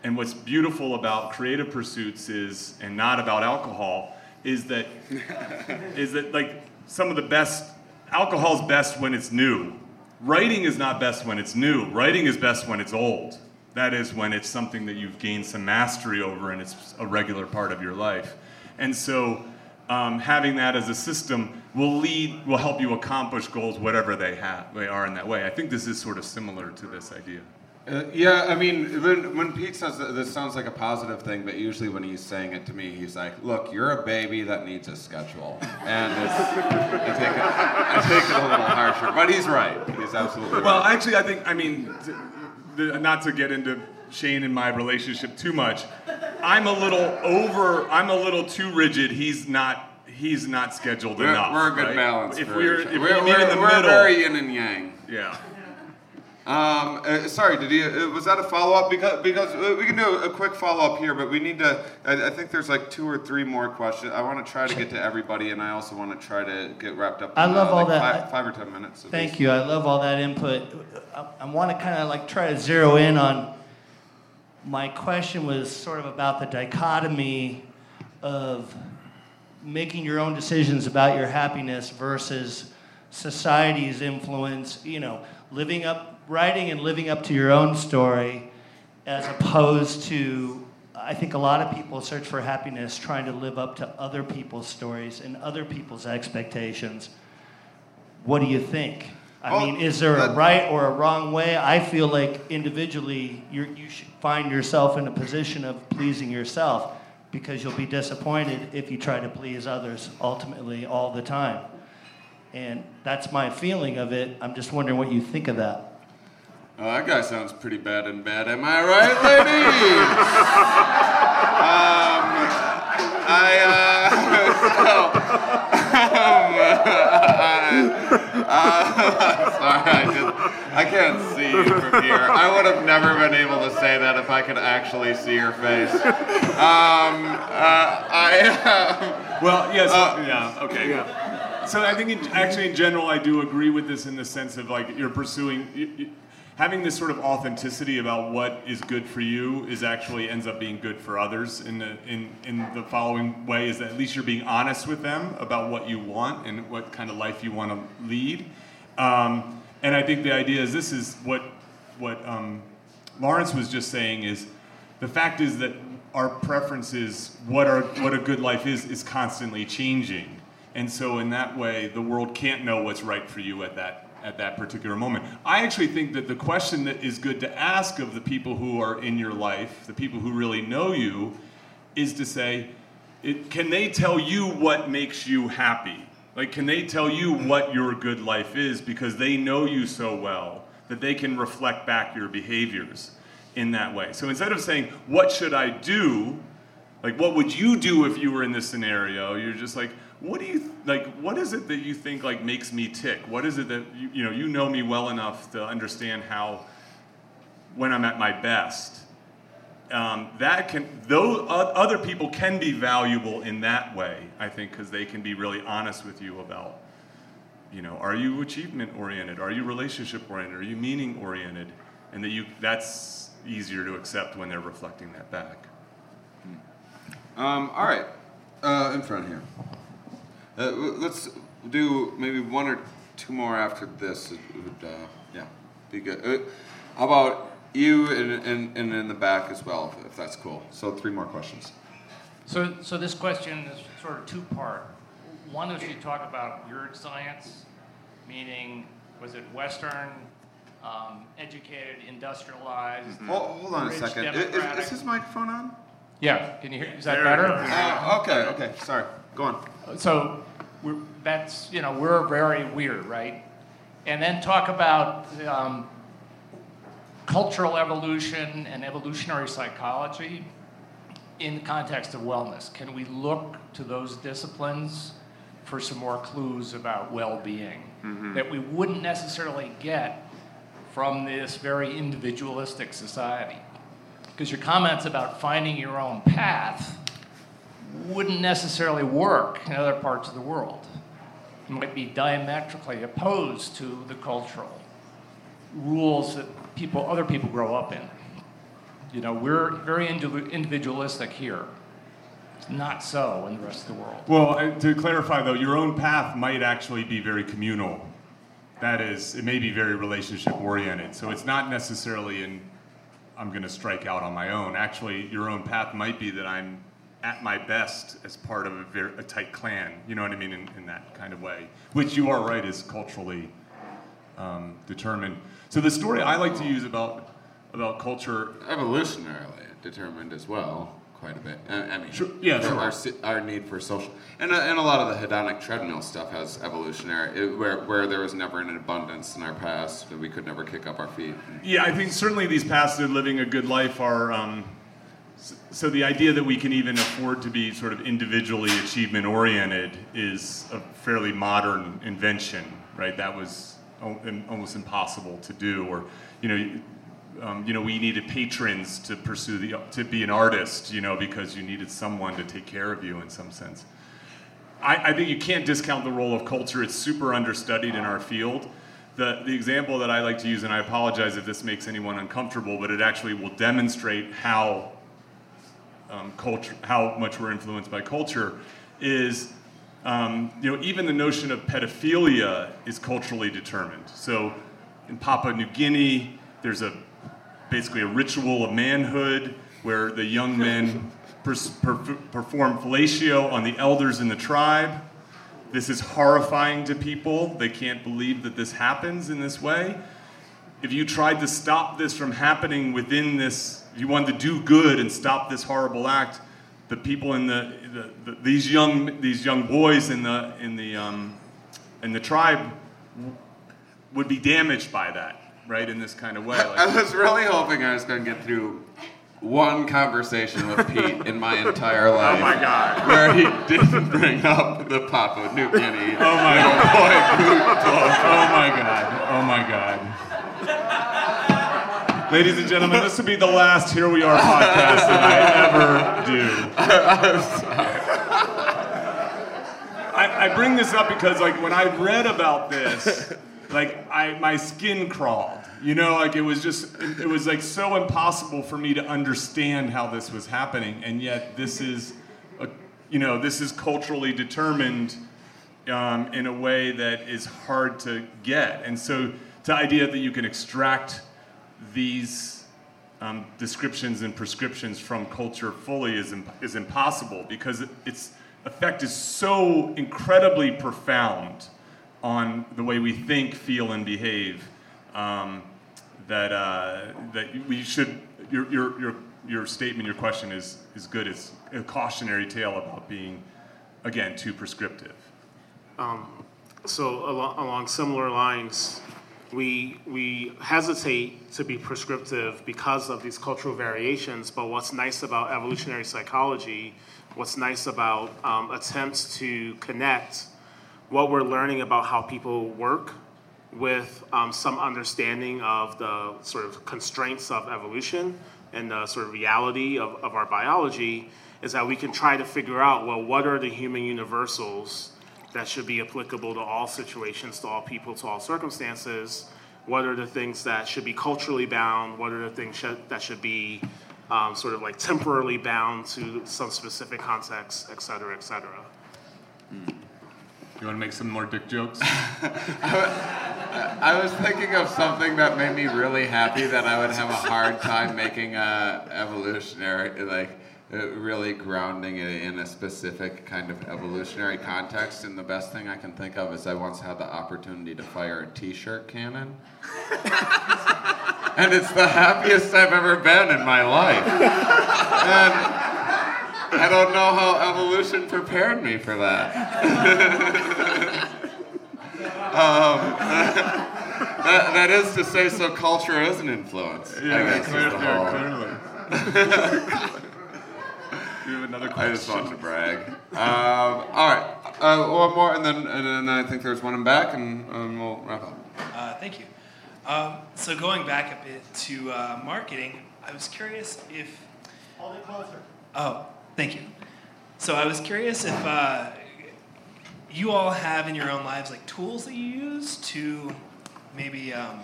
and what's beautiful about creative pursuits is, and not about alcohol, is that (laughs) is that like some of the best alcohol's best when it's new. Writing is not best when it's new. Writing is best when it's old. That is when it's something that you've gained some mastery over and it's a regular part of your life. And so um, having that as a system will lead will help you accomplish goals whatever they have they are in that way. I think this is sort of similar to this idea. Uh, yeah, I mean, when, when Pete says that this sounds like a positive thing, but usually when he's saying it to me, he's like, "Look, you're a baby that needs a schedule," and it's, I take it, I take it a little harsher, but he's right. He's absolutely Well, right. actually, I think I mean, not to get into Shane and my relationship too much. I'm a little over. I'm a little too rigid. He's not. He's not scheduled We're, enough. we're a good right? balance. If we're if we're, we meet in the we're middle, very yin and yang. yeah. Um, uh, sorry, did he? Uh, was that a follow up? Because because uh, we can do a, quick follow up here, but we need to. I, I think there's like two or three more questions. I want to try to get to everybody, and I also want to try to get wrapped up. I in, love uh, all like that. Five, five or ten minutes. Thank least. you. I love all that input. I, I want to kind of like try to zero in on. My question was sort of about the dichotomy of making your own decisions about your happiness versus society's influence. You know, living up, writing and living up to your own story, as opposed to, I think a lot of people search for happiness trying to live up to other people's stories and other people's expectations. What do you think? I Well, mean, is there a right or a wrong way? I feel like individually, you're, you should find yourself in a position of pleasing yourself because you'll be disappointed if you try to please others ultimately all the time. And that's my feeling of it. I'm just wondering what you think of that. Oh, that guy sounds pretty bad and bad. Am I right, ladies? (laughs) um, I, uh, (laughs) so, (laughs) um, uh, sorry, I just, I can't see you from here. I would have never been able to say that if I could actually see your face. Um, uh, I, Well, yes, Uh, yeah, okay. Yeah. So I think, in, actually, in general, I do agree with this in the sense of like you're pursuing, you, you, having this sort of authenticity about what is good for you is actually ends up being good for others. In the in in the following way is that at least you're being honest with them about what you want and what kind of life you want to lead. Um, and I think the idea is this is what what um, Lawrence was just saying is the fact is that our preferences, what our what a good life is, is constantly changing. And so in that way, the world can't know what's right for you at that at that particular moment. I actually think that the question that is good to ask of the people who are in your life, the people who really know you, is to say, it, can they tell you what makes you happy? Like, can they tell you what your good life is because they know you so well that they can reflect back your behaviors in that way? So instead of saying, what should I do? Like, what would you do if you were in this scenario? You're just like, what do you like? What is it that you think like makes me tick? What is it that you, you know you know me well enough to understand how when I'm at my best? Um, that can though other people can be valuable in that way. I think because they can be really honest with you about, you know, are you achievement oriented? Are you relationship oriented? Are you meaning oriented? And that you that's easier to accept when they're reflecting that back. Um, all right, uh, in front here. Uh, let's do maybe one or two more after this. It would, uh, yeah, be good. Uh, how about you and, and, and in the back as well, if, if that's cool. So three more questions. So, so this question is sort of two-part. One is you talk about weird science, meaning, was it Western, um, educated, industrialized, Hold, hold on a second. Is, democratic? is his microphone on? Yeah, can you hear, is that There better? it is. Oh, okay, okay. Sorry. Go on. So we're, that's, you know, we're very weird, right? And then talk about um, cultural evolution and evolutionary psychology in the context of wellness. Can we look to those disciplines for some more clues about well being that we wouldn't necessarily get from this very individualistic society? Because your comments about finding your own path wouldn't necessarily work in other parts of the world. It might be diametrically opposed to the cultural rules that people, other people grow up in. You know, we're very individualistic here. It's not so in the rest of the world. Well, to clarify though, your own path might actually be very communal. That is, it may be very relationship oriented. So it's not necessarily in, I'm going to strike out on my own. Actually, your own path might be that I'm at my best as part of a, very, a tight clan. You know what I mean? In, in that kind of way, which you are right is culturally um, determined. So the story I like to use about about culture Evolutionarily determined as well, quite a bit. I mean, Sure, yeah, sure. Our, our need for social, and, uh, and a lot of the hedonic treadmill stuff has evolutionary, it, where, where there was never an abundance in our past, that we could never kick up our feet. Yeah, I think certainly these paths to living a good life are. Um, so the idea that we can even afford to be sort of individually achievement oriented is a fairly modern invention, right? That was al- almost impossible to do, or you know. Um, you know, we needed patrons to pursue the to be an artist, you know, because you needed someone to take care of you in some sense. I, I think you can't discount the role of culture. It's super understudied in our field. The, the example that I like to use, and I apologize if this makes anyone uncomfortable, but it actually will demonstrate how um, culture, how much we're influenced by culture, is um, you know even the notion of pedophilia is culturally determined. So in Papua New Guinea, there's a basically a ritual of manhood where the young men (laughs) per- perform fellatio on the elders in the tribe. This is horrifying to people. They can't believe that this happens in this way. If you tried to stop this from happening within this, you wanted to do good and stop this horrible act, the people in the, the, the these young these young boys in the in the um, in the tribe would be damaged by that, right? In this kind of way. Like, (laughs) I was really hoping I was going to get through one conversation with Pete in my entire (laughs) life. Oh my God. Where he didn't bring up the Papua New Guinea. Oh my God. boy. Oh my God. Oh my God. Ladies and gentlemen, this will be the last Here We Are podcast that I ever do. I, I bring this up because, like, when I read about this, like, I my skin crawled. You know, like it was just, it, it was like so impossible for me to understand how this was happening, and yet this is, a, you know, this is culturally determined um, in a way that is hard to get. And so the idea that you can extract these um, descriptions and prescriptions from culture fully is, imp- is impossible because it, its effect is so incredibly profound on the way we think, feel, and behave um, that, uh, that we should, your, your, your, your statement, your question is, is good. It's a cautionary tale about being, again, too prescriptive. Um, so along, along similar lines, we we hesitate to be prescriptive because of these cultural variations. But what's nice about evolutionary psychology, what's nice about um, attempts to connect what we're learning about how people work with um, some understanding of the sort of constraints of evolution and the sort of reality of, of our biology is that we can try to figure out well what are the human universals that should be applicable to all situations, to all people, to all circumstances. What are the things that should be culturally bound? What are the things should, that should be um, sort of like temporarily bound to some specific context, et cetera, et cetera? You want to make some more dick jokes? (laughs) I was thinking of something that made me really happy that I would have a hard time making a evolutionary, like really grounding it in a specific kind of evolutionary context. And the best thing I can think of is I once had the opportunity to fire a T-shirt cannon, (laughs) and it's the happiest I've ever been in my life. And I don't know how evolution prepared me for that. (laughs) Um, (laughs) that, that is to say, so culture is an influence. Yeah, guess, is clear- the yeah, whole- You have another question. I just question? wanted to brag. Um, all right, uh, one more, and then and then I think there's one in back, and, and we'll wrap up. Uh, thank you. Um, so going back a bit to uh, marketing, I was curious if. Hold it closer. Oh, thank you. So I was curious if uh, you all have in your own lives like tools that you use to maybe um,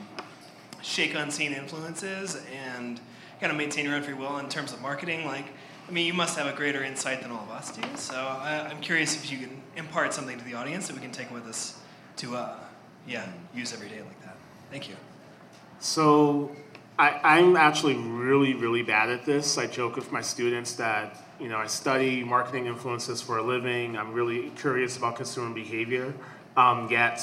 shake unseen influences and kind of maintain your own free will in terms of marketing. Like, I mean, you must have a greater insight than all of us do. So I, I'm curious if you can impart something to the audience that we can take with us to, uh, yeah, use every day like that. Thank you. So I, I'm actually really, really bad at this. I joke with my students that, you know, I study marketing influences for a living. I'm really curious about consumer behavior. Um, yet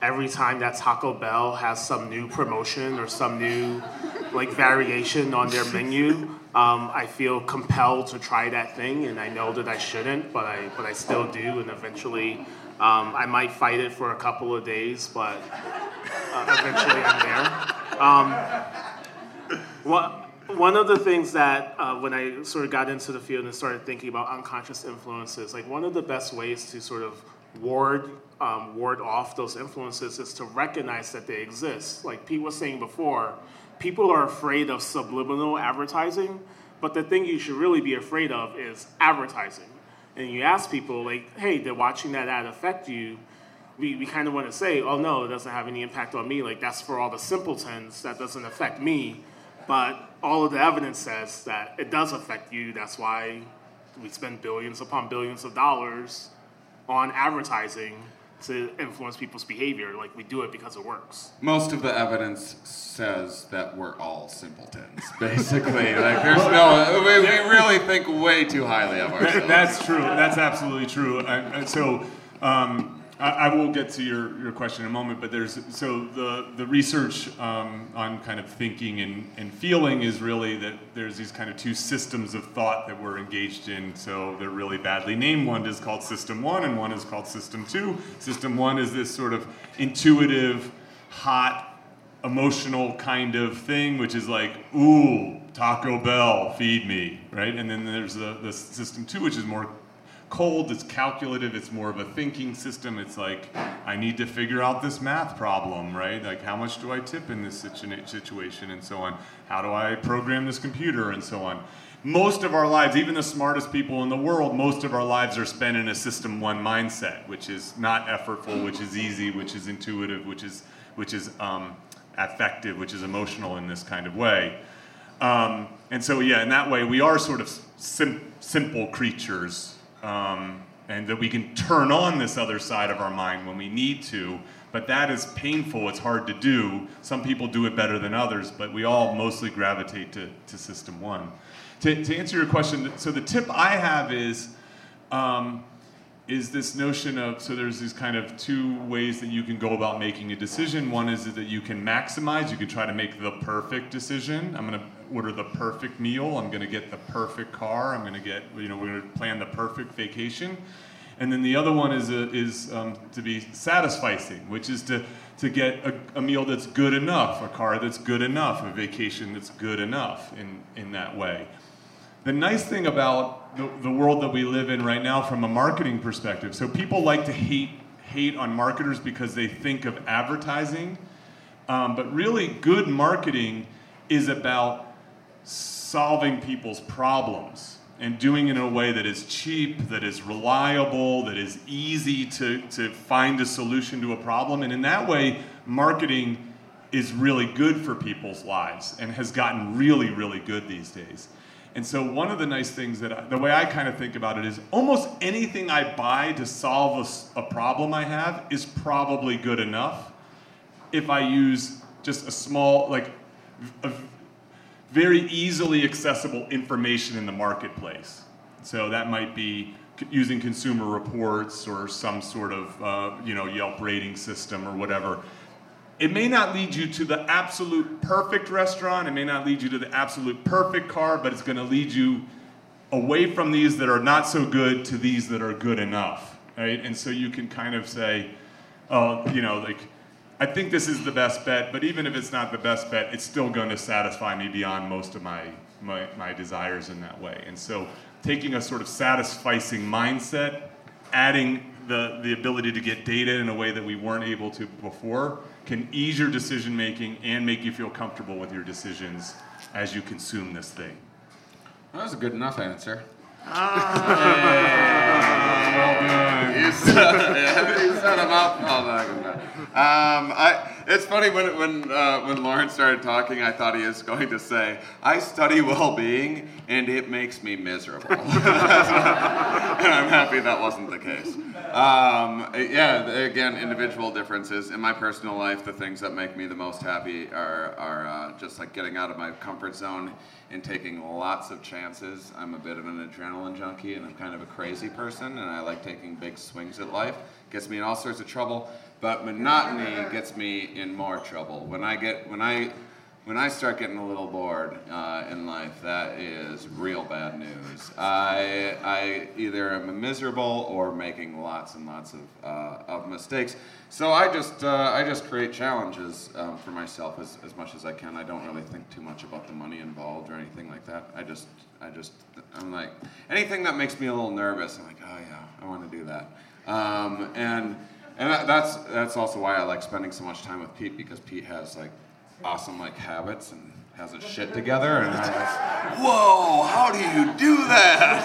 every time that Taco Bell has some new promotion or some new like variation on their menu, um, I feel compelled to try that thing, and I know that I shouldn't, but I but I still do, and eventually um, I might fight it for a couple of days, but uh, eventually I'm there. Um, one, one of the things that uh, when I sort of got into the field and started thinking about unconscious influences, like one of the best ways to sort of ward um, ward off those influences is to recognize that they exist. Like Pete was saying before, people are afraid of subliminal advertising, but the thing you should really be afraid of is advertising. And you ask people like, "Hey, did watching that ad affect you?" we, we kind of want to say, oh no, it doesn't have any impact on me. Like that's for all the simpletons. That doesn't affect me. But all of the evidence says that it does affect you. That's why we spend billions upon billions of dollars on advertising to influence people's behavior. Like we do it because it works. Most of the evidence says that we're all simpletons, basically. (laughs) like, there's no, we, we really think way too highly of ourselves. that's true. That's absolutely true. And, and so, um, I, will get to your, your question in a moment. But there's so the the research um, on kind of thinking and, and feeling is really that there's these kind of two systems of thought that we're engaged in. So they're really badly named. One is called System One, and one is called System Two. System One is this sort of intuitive, hot, emotional kind of thing, which is like, ooh, Taco Bell, feed me, right? And then there's the, the system two, which is more cold, it's calculative, it's more of a thinking system. It's like, I need to figure out this math problem, right? Like, how much do I tip in this situ- situation, and so on? How do I program this computer, and so on? Most of our lives, even the smartest people in the world, most of our lives are spent in a system one mindset, which is not effortful, which is easy, which is intuitive, which is which is um, affective, which is emotional in this kind of way. Um, and so, yeah, in that way, we are sort of sim- simple creatures, um, and that we can turn on this other side of our mind when we need to. But that is painful. It's hard to do. Some people do it better than others, but we all mostly gravitate to, to system one. To, to answer your question, so the tip I have is. Um, is this notion of so there's these kind of two ways that you can go about making a decision. One is that you can maximize, you can try to make the perfect decision. I'm going to order the perfect meal. I'm going to get the perfect car. I'm going to get you know we're going to plan the perfect vacation. And then the other one is a, is um, to be satisficing, which is to to get a, a meal that's good enough, a car that's good enough, a vacation that's good enough in in that way. The nice thing about the, the world that we live in right now from a marketing perspective, so people like to hate hate on marketers because they think of advertising, um, but really good marketing is about solving people's problems and doing it in a way that is cheap, that is reliable, that is easy to, to find a solution to a problem. And in that way, marketing is really good for people's lives and has gotten really, really good these days. And so, one of the nice things that I, the way I kind of think about it is almost anything I buy to solve a problem I have is probably good enough if I use just a small, like, a very easily accessible information in the marketplace. So that might be using consumer reports or some sort of uh, you know Yelp rating system or whatever. It may not lead you to the absolute perfect restaurant. It may not lead you to the absolute perfect car, but it's going to lead you away from these that are not so good to these that are good enough, right? And so you can kind of say, oh, you know, like, I think this is the best bet, but even if it's not the best bet, it's still going to satisfy me beyond most of my, my, my desires in that way. And so taking a sort of satisficing mindset, adding the, the ability to get data in a way that we weren't able to before, can ease your decision making and make you feel comfortable with your decisions as you consume this thing. That was a good enough answer. Ah. (laughs) well done. (laughs) You said, yeah, you said a mouthful. Not good enough. Um, I, it's funny when when uh, when Lauren started talking, I thought he was going to say, "I study well-being, and it makes me miserable," (laughs) and I'm happy that wasn't the case. Um, yeah, again, individual differences in my personal life. The things that make me the most happy are are uh, just like getting out of my comfort zone and taking lots of chances. I'm a bit of an adrenaline junkie, and I'm kind of a crazy person, and I like taking big swings at life. Gets me in all sorts of trouble, but monotony gets me in more trouble. When I get when I when I start getting a little bored uh, in life, that is real bad news. I, I either am miserable or making lots and lots of, uh, of mistakes. So I just, uh, I just create challenges um, for myself as, as much as I can. I don't really think too much about the money involved or anything like that. I just, I just, I'm like, anything that makes me a little nervous, I'm like, oh yeah, I want to do that. Um, and and that, that's, that's also why I like spending so much time with Pete because Pete has like awesome like habits and has his shit together and I was, whoa, how do you do that?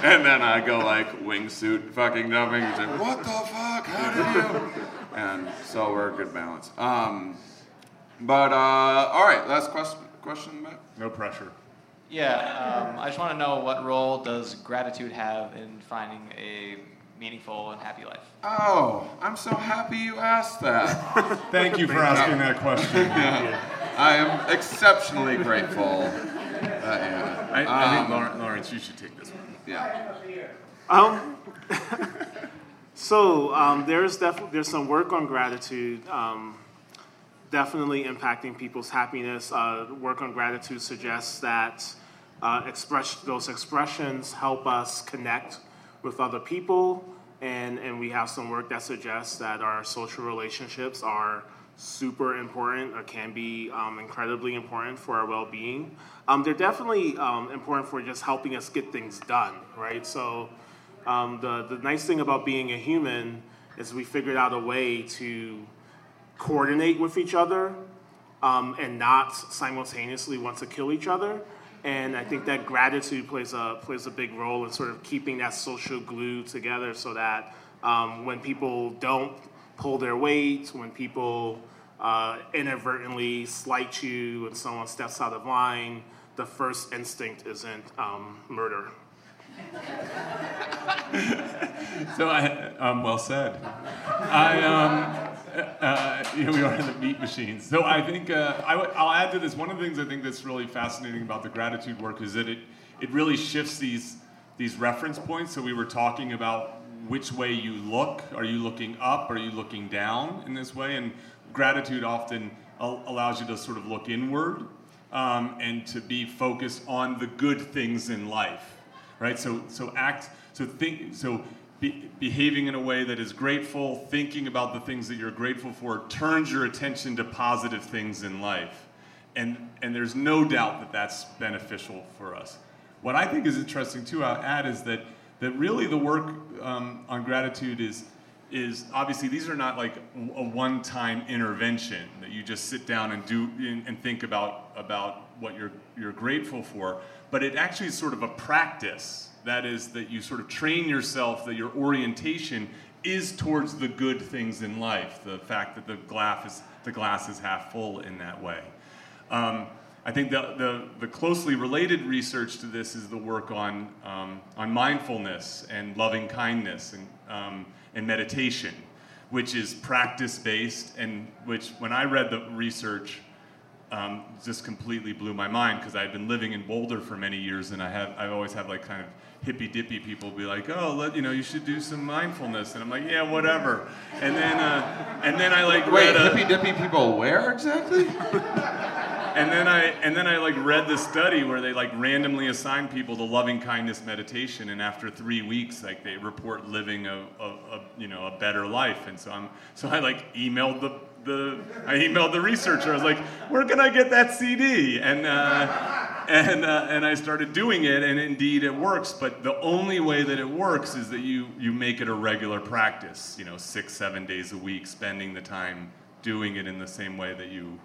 (laughs) and then I go like wingsuit fucking jumping and say, what the fuck, how do you? And so we're a good balance. Um, but uh, all right, last question, question, Matt? No pressure. Yeah, um, I just want to know what role does gratitude have in finding a meaningful and happy life? Oh, I'm so happy you asked that. (laughs) Thank you for asking that question. (laughs) Yeah. I am exceptionally grateful. Uh, yeah. I, I think Um, Lawrence, Lawrence, you should take this one. Yeah. Um, (laughs) so um, there's definitely there's some work on gratitude, um, definitely impacting people's happiness. Uh, work on gratitude suggests that uh, express those expressions help us connect with other people, and and we have some work that suggests that our social relationships are super important or can be um, incredibly important for our well-being. Um, they're definitely um, important for just helping us get things done, right? So. Um, the, the nice thing about being a human is we figured out a way to coordinate with each other um, and not simultaneously want to kill each other. And I think that gratitude plays a, plays a big role in sort of keeping that social glue together so that um, when people don't pull their weight, when people uh, inadvertently slight you and someone steps out of line, the first instinct isn't um, murder. (laughs) So I, um, well said. I, um, (laughs) uh, here we are in the meat machines. So I think uh, I w- I'll add to this. One of the things I think that's really fascinating about the gratitude work is that it, it really shifts these, these reference points. So we were talking about which way you look. Are you looking up? Are you looking down in this way? And gratitude often al- allows you to sort of look inward um, and to be focused on the good things in life right? So so act so think so be, behaving in a way that is grateful, thinking about the things that you're grateful for, turns your attention to positive things in life, and and there's no doubt that that's beneficial for us. What I think is interesting too, I'll add is that that really the work um, on gratitude is is obviously these are not like a one-time intervention that you just sit down and do and think about about what you're you're grateful for but it actually is sort of a practice that is that you sort of train yourself that your orientation is towards the good things in life the fact that the glass is the glass is half full in that way. Um, I think the, the, the closely related research to this is the work on, um, on mindfulness and loving kindness and, um, and meditation, which is practice based, and which, when I read the research, um, just completely blew my mind because I had been living in Boulder for many years, and I have I always have like kind of hippy dippy people be like, oh, let, you know, you should do some mindfulness, and I'm like, yeah, whatever. And then uh, and then I like Wait, read hippy dippy people where exactly? (laughs) and then I and then I like read the study where they like randomly assign people to loving kindness meditation, and after three weeks, like they report living a, a, a you know a better life. And so I'm so I like emailed the the I emailed the researcher. I was like, where can I get that CD? And uh, and uh, and I started doing it, and indeed it works. But the only way that it works is that you you make it a regular practice. You know, six seven days a week, spending the time doing it in the same way that you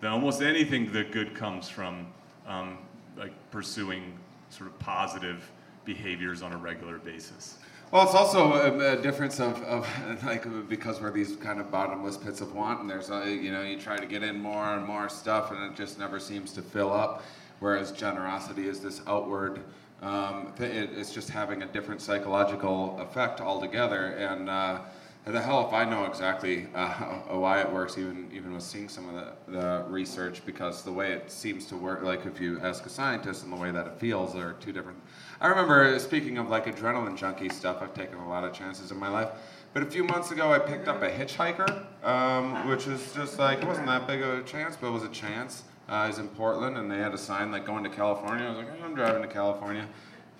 that almost anything that good comes from um, like pursuing sort of positive behaviors on a regular basis. Well, it's also a, a difference of, of (laughs) like because we're these kind of bottomless pits of want, and there's you know you try to get in more and more stuff, and it just never seems to fill up. Whereas generosity is this outward. Um, it, it's just having a different psychological effect altogether, and uh, the hell if I know exactly uh, (laughs) why it works, even even with seeing some of the, the research, because the way it seems to work, like if you ask a scientist and the way that it feels, are two different. I remember speaking of like adrenaline junkie stuff. I've taken a lot of chances in my life, but a few months ago I picked up a hitchhiker, um, which was just like it wasn't that big of a chance, but it was a chance. Uh, I was in Portland and they had a sign like going to California. I was like, "Oh, I'm driving to California.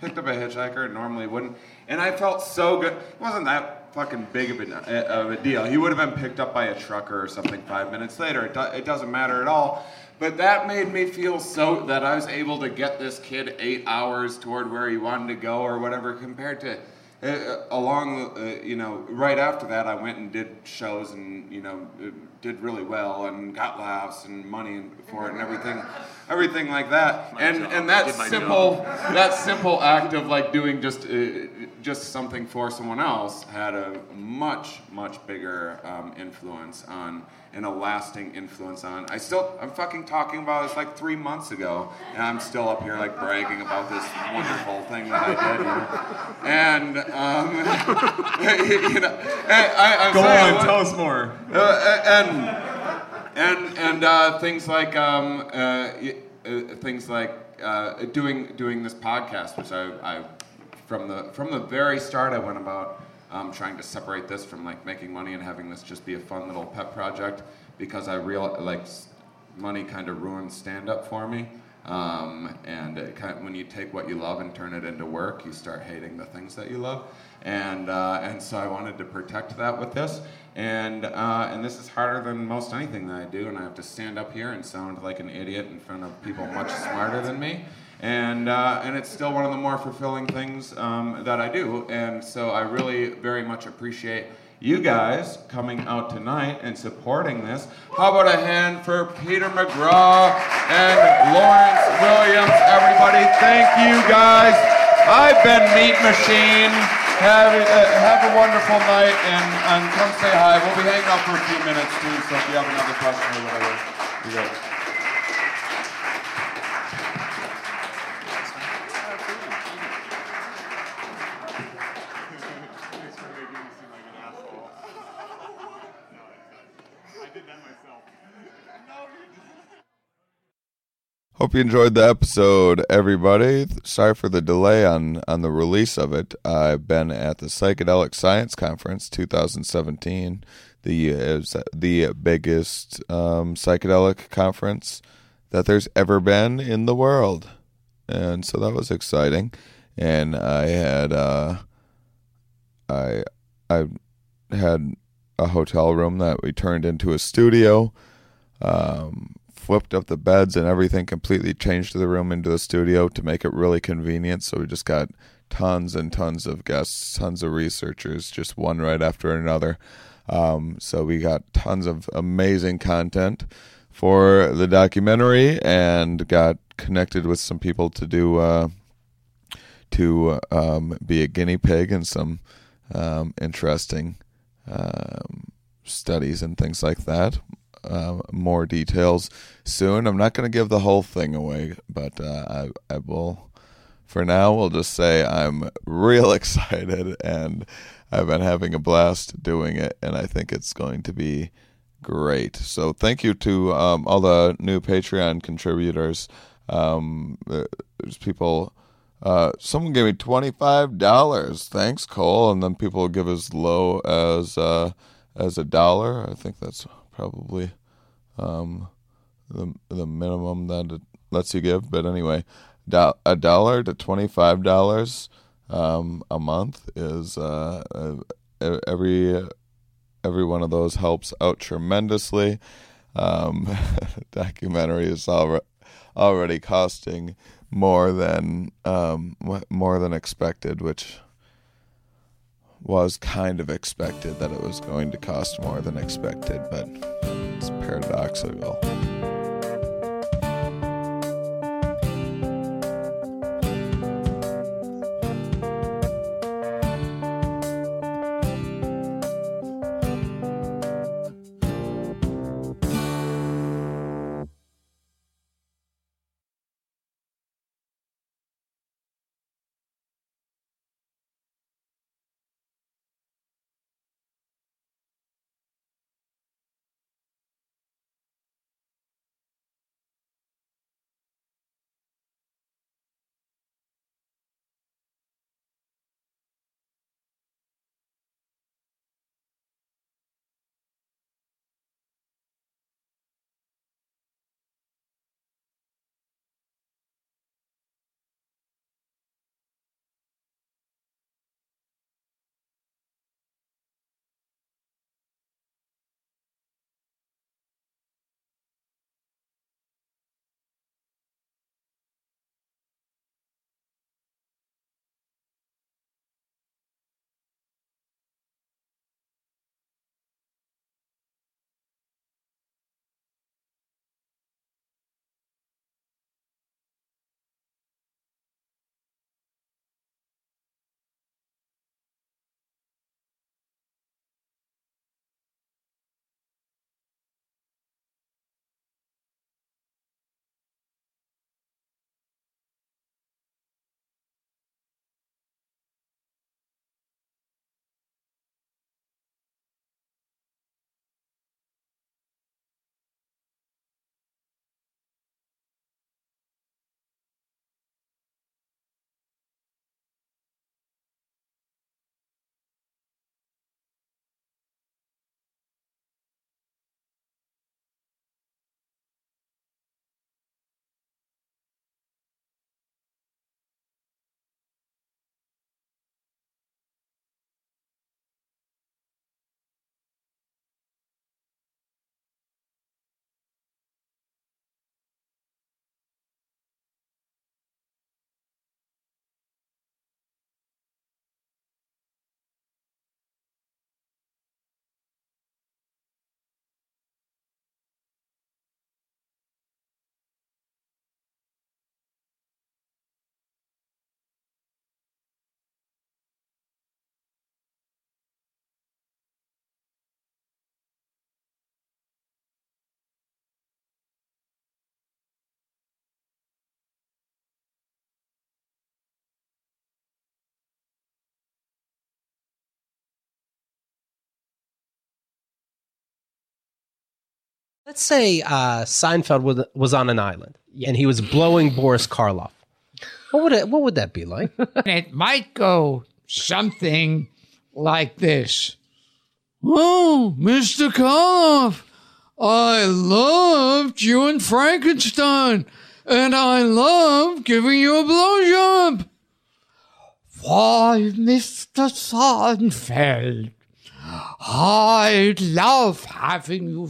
Picked up a hitchhiker, normally wouldn't, and I felt so good. It wasn't that fucking big of a, of a deal. He would have been picked up by a trucker or something five minutes later. It, do, it doesn't matter at all. But that made me feel so that I was able to get this kid eight hours toward where he wanted to go or whatever, compared to uh, along, uh, you know, right after that, I went and did shows and, you know, uh, did really well and got laughs and money for it and everything. everything like that. and job. and that simple that simple act of like doing just uh, just something for someone else had a much much bigger um, influence on and a lasting influence on. I still I'm fucking talking about this like three months ago, and I'm still up here like bragging about this wonderful thing that I did. You know? And um, (laughs) you know, and I, I'm Go saying, on, tell us more. uh, and and and uh, things like um, uh, uh, things like uh, doing doing this podcast, which I, I from the from the very start I went about um, trying to separate this from like making money and having this just be a fun little pet project because I real like money kind of ruins stand up for me. Um, and kind of, when you take what you love and turn it into work, you start hating the things that you love. And uh, and so I wanted to protect that with this. And uh, and this is harder than most anything that I do. And I have to stand up here and sound like an idiot in front of people much smarter than me. And uh, and it's still one of the more fulfilling things um, that I do. And so I really very much appreciate you guys coming out tonight and supporting this. How about a hand for Peter McGraw and Lawrence Williams? Everybody, thank you guys. I've been Meat Machine. Have, uh, have a wonderful night and, and come say hi. We'll be hanging out for a few minutes too, so if you have another question or whatever, you go. Hope you enjoyed the episode, everybody. Sorry for the delay on, on the release of it. I've been at the Psychedelic Science Conference 2017. The the biggest um, psychedelic conference that there's ever been in the world, and so that was exciting. And I had uh, I I had a hotel room that we turned into a studio. Um, flipped up the beds and everything, completely changed the room into a studio to make it really convenient. So we just got tons and tons of guests, tons of researchers, just one right after another. Um, so we got tons of amazing content for the documentary and got connected with some people to do uh, to um, be a guinea pig and some um, interesting um, studies and things like that. Uh, more details soon. I'm not going to give the whole thing away, but uh, I, I will. For now, we'll just say I'm real (laughs) excited and I've been having a blast doing it, and I think it's going to be great. So, thank you to um, all the new Patreon contributors. Um, there's people. Uh, someone gave me twenty five dollars. Thanks, Cole. And then people give as low as uh, as a dollar. I think that's probably um, the the minimum that it lets you give. But anyway, do, a dollar to twenty five dollars um, a month is uh, uh, every every one of those helps out tremendously. Um, (laughs) documentary is already already costing more than um, more than expected, which was kind of expected that it was going to cost more than expected, but it's paradoxical. Let's say uh, Seinfeld was, was on an island and he was blowing Boris Karloff. What would it, what would that be like? it might go something like this. Oh, Mr. Karloff, I loved you in Frankenstein, and I love giving you a blowjob. Why, Mr. Seinfeld, I love having you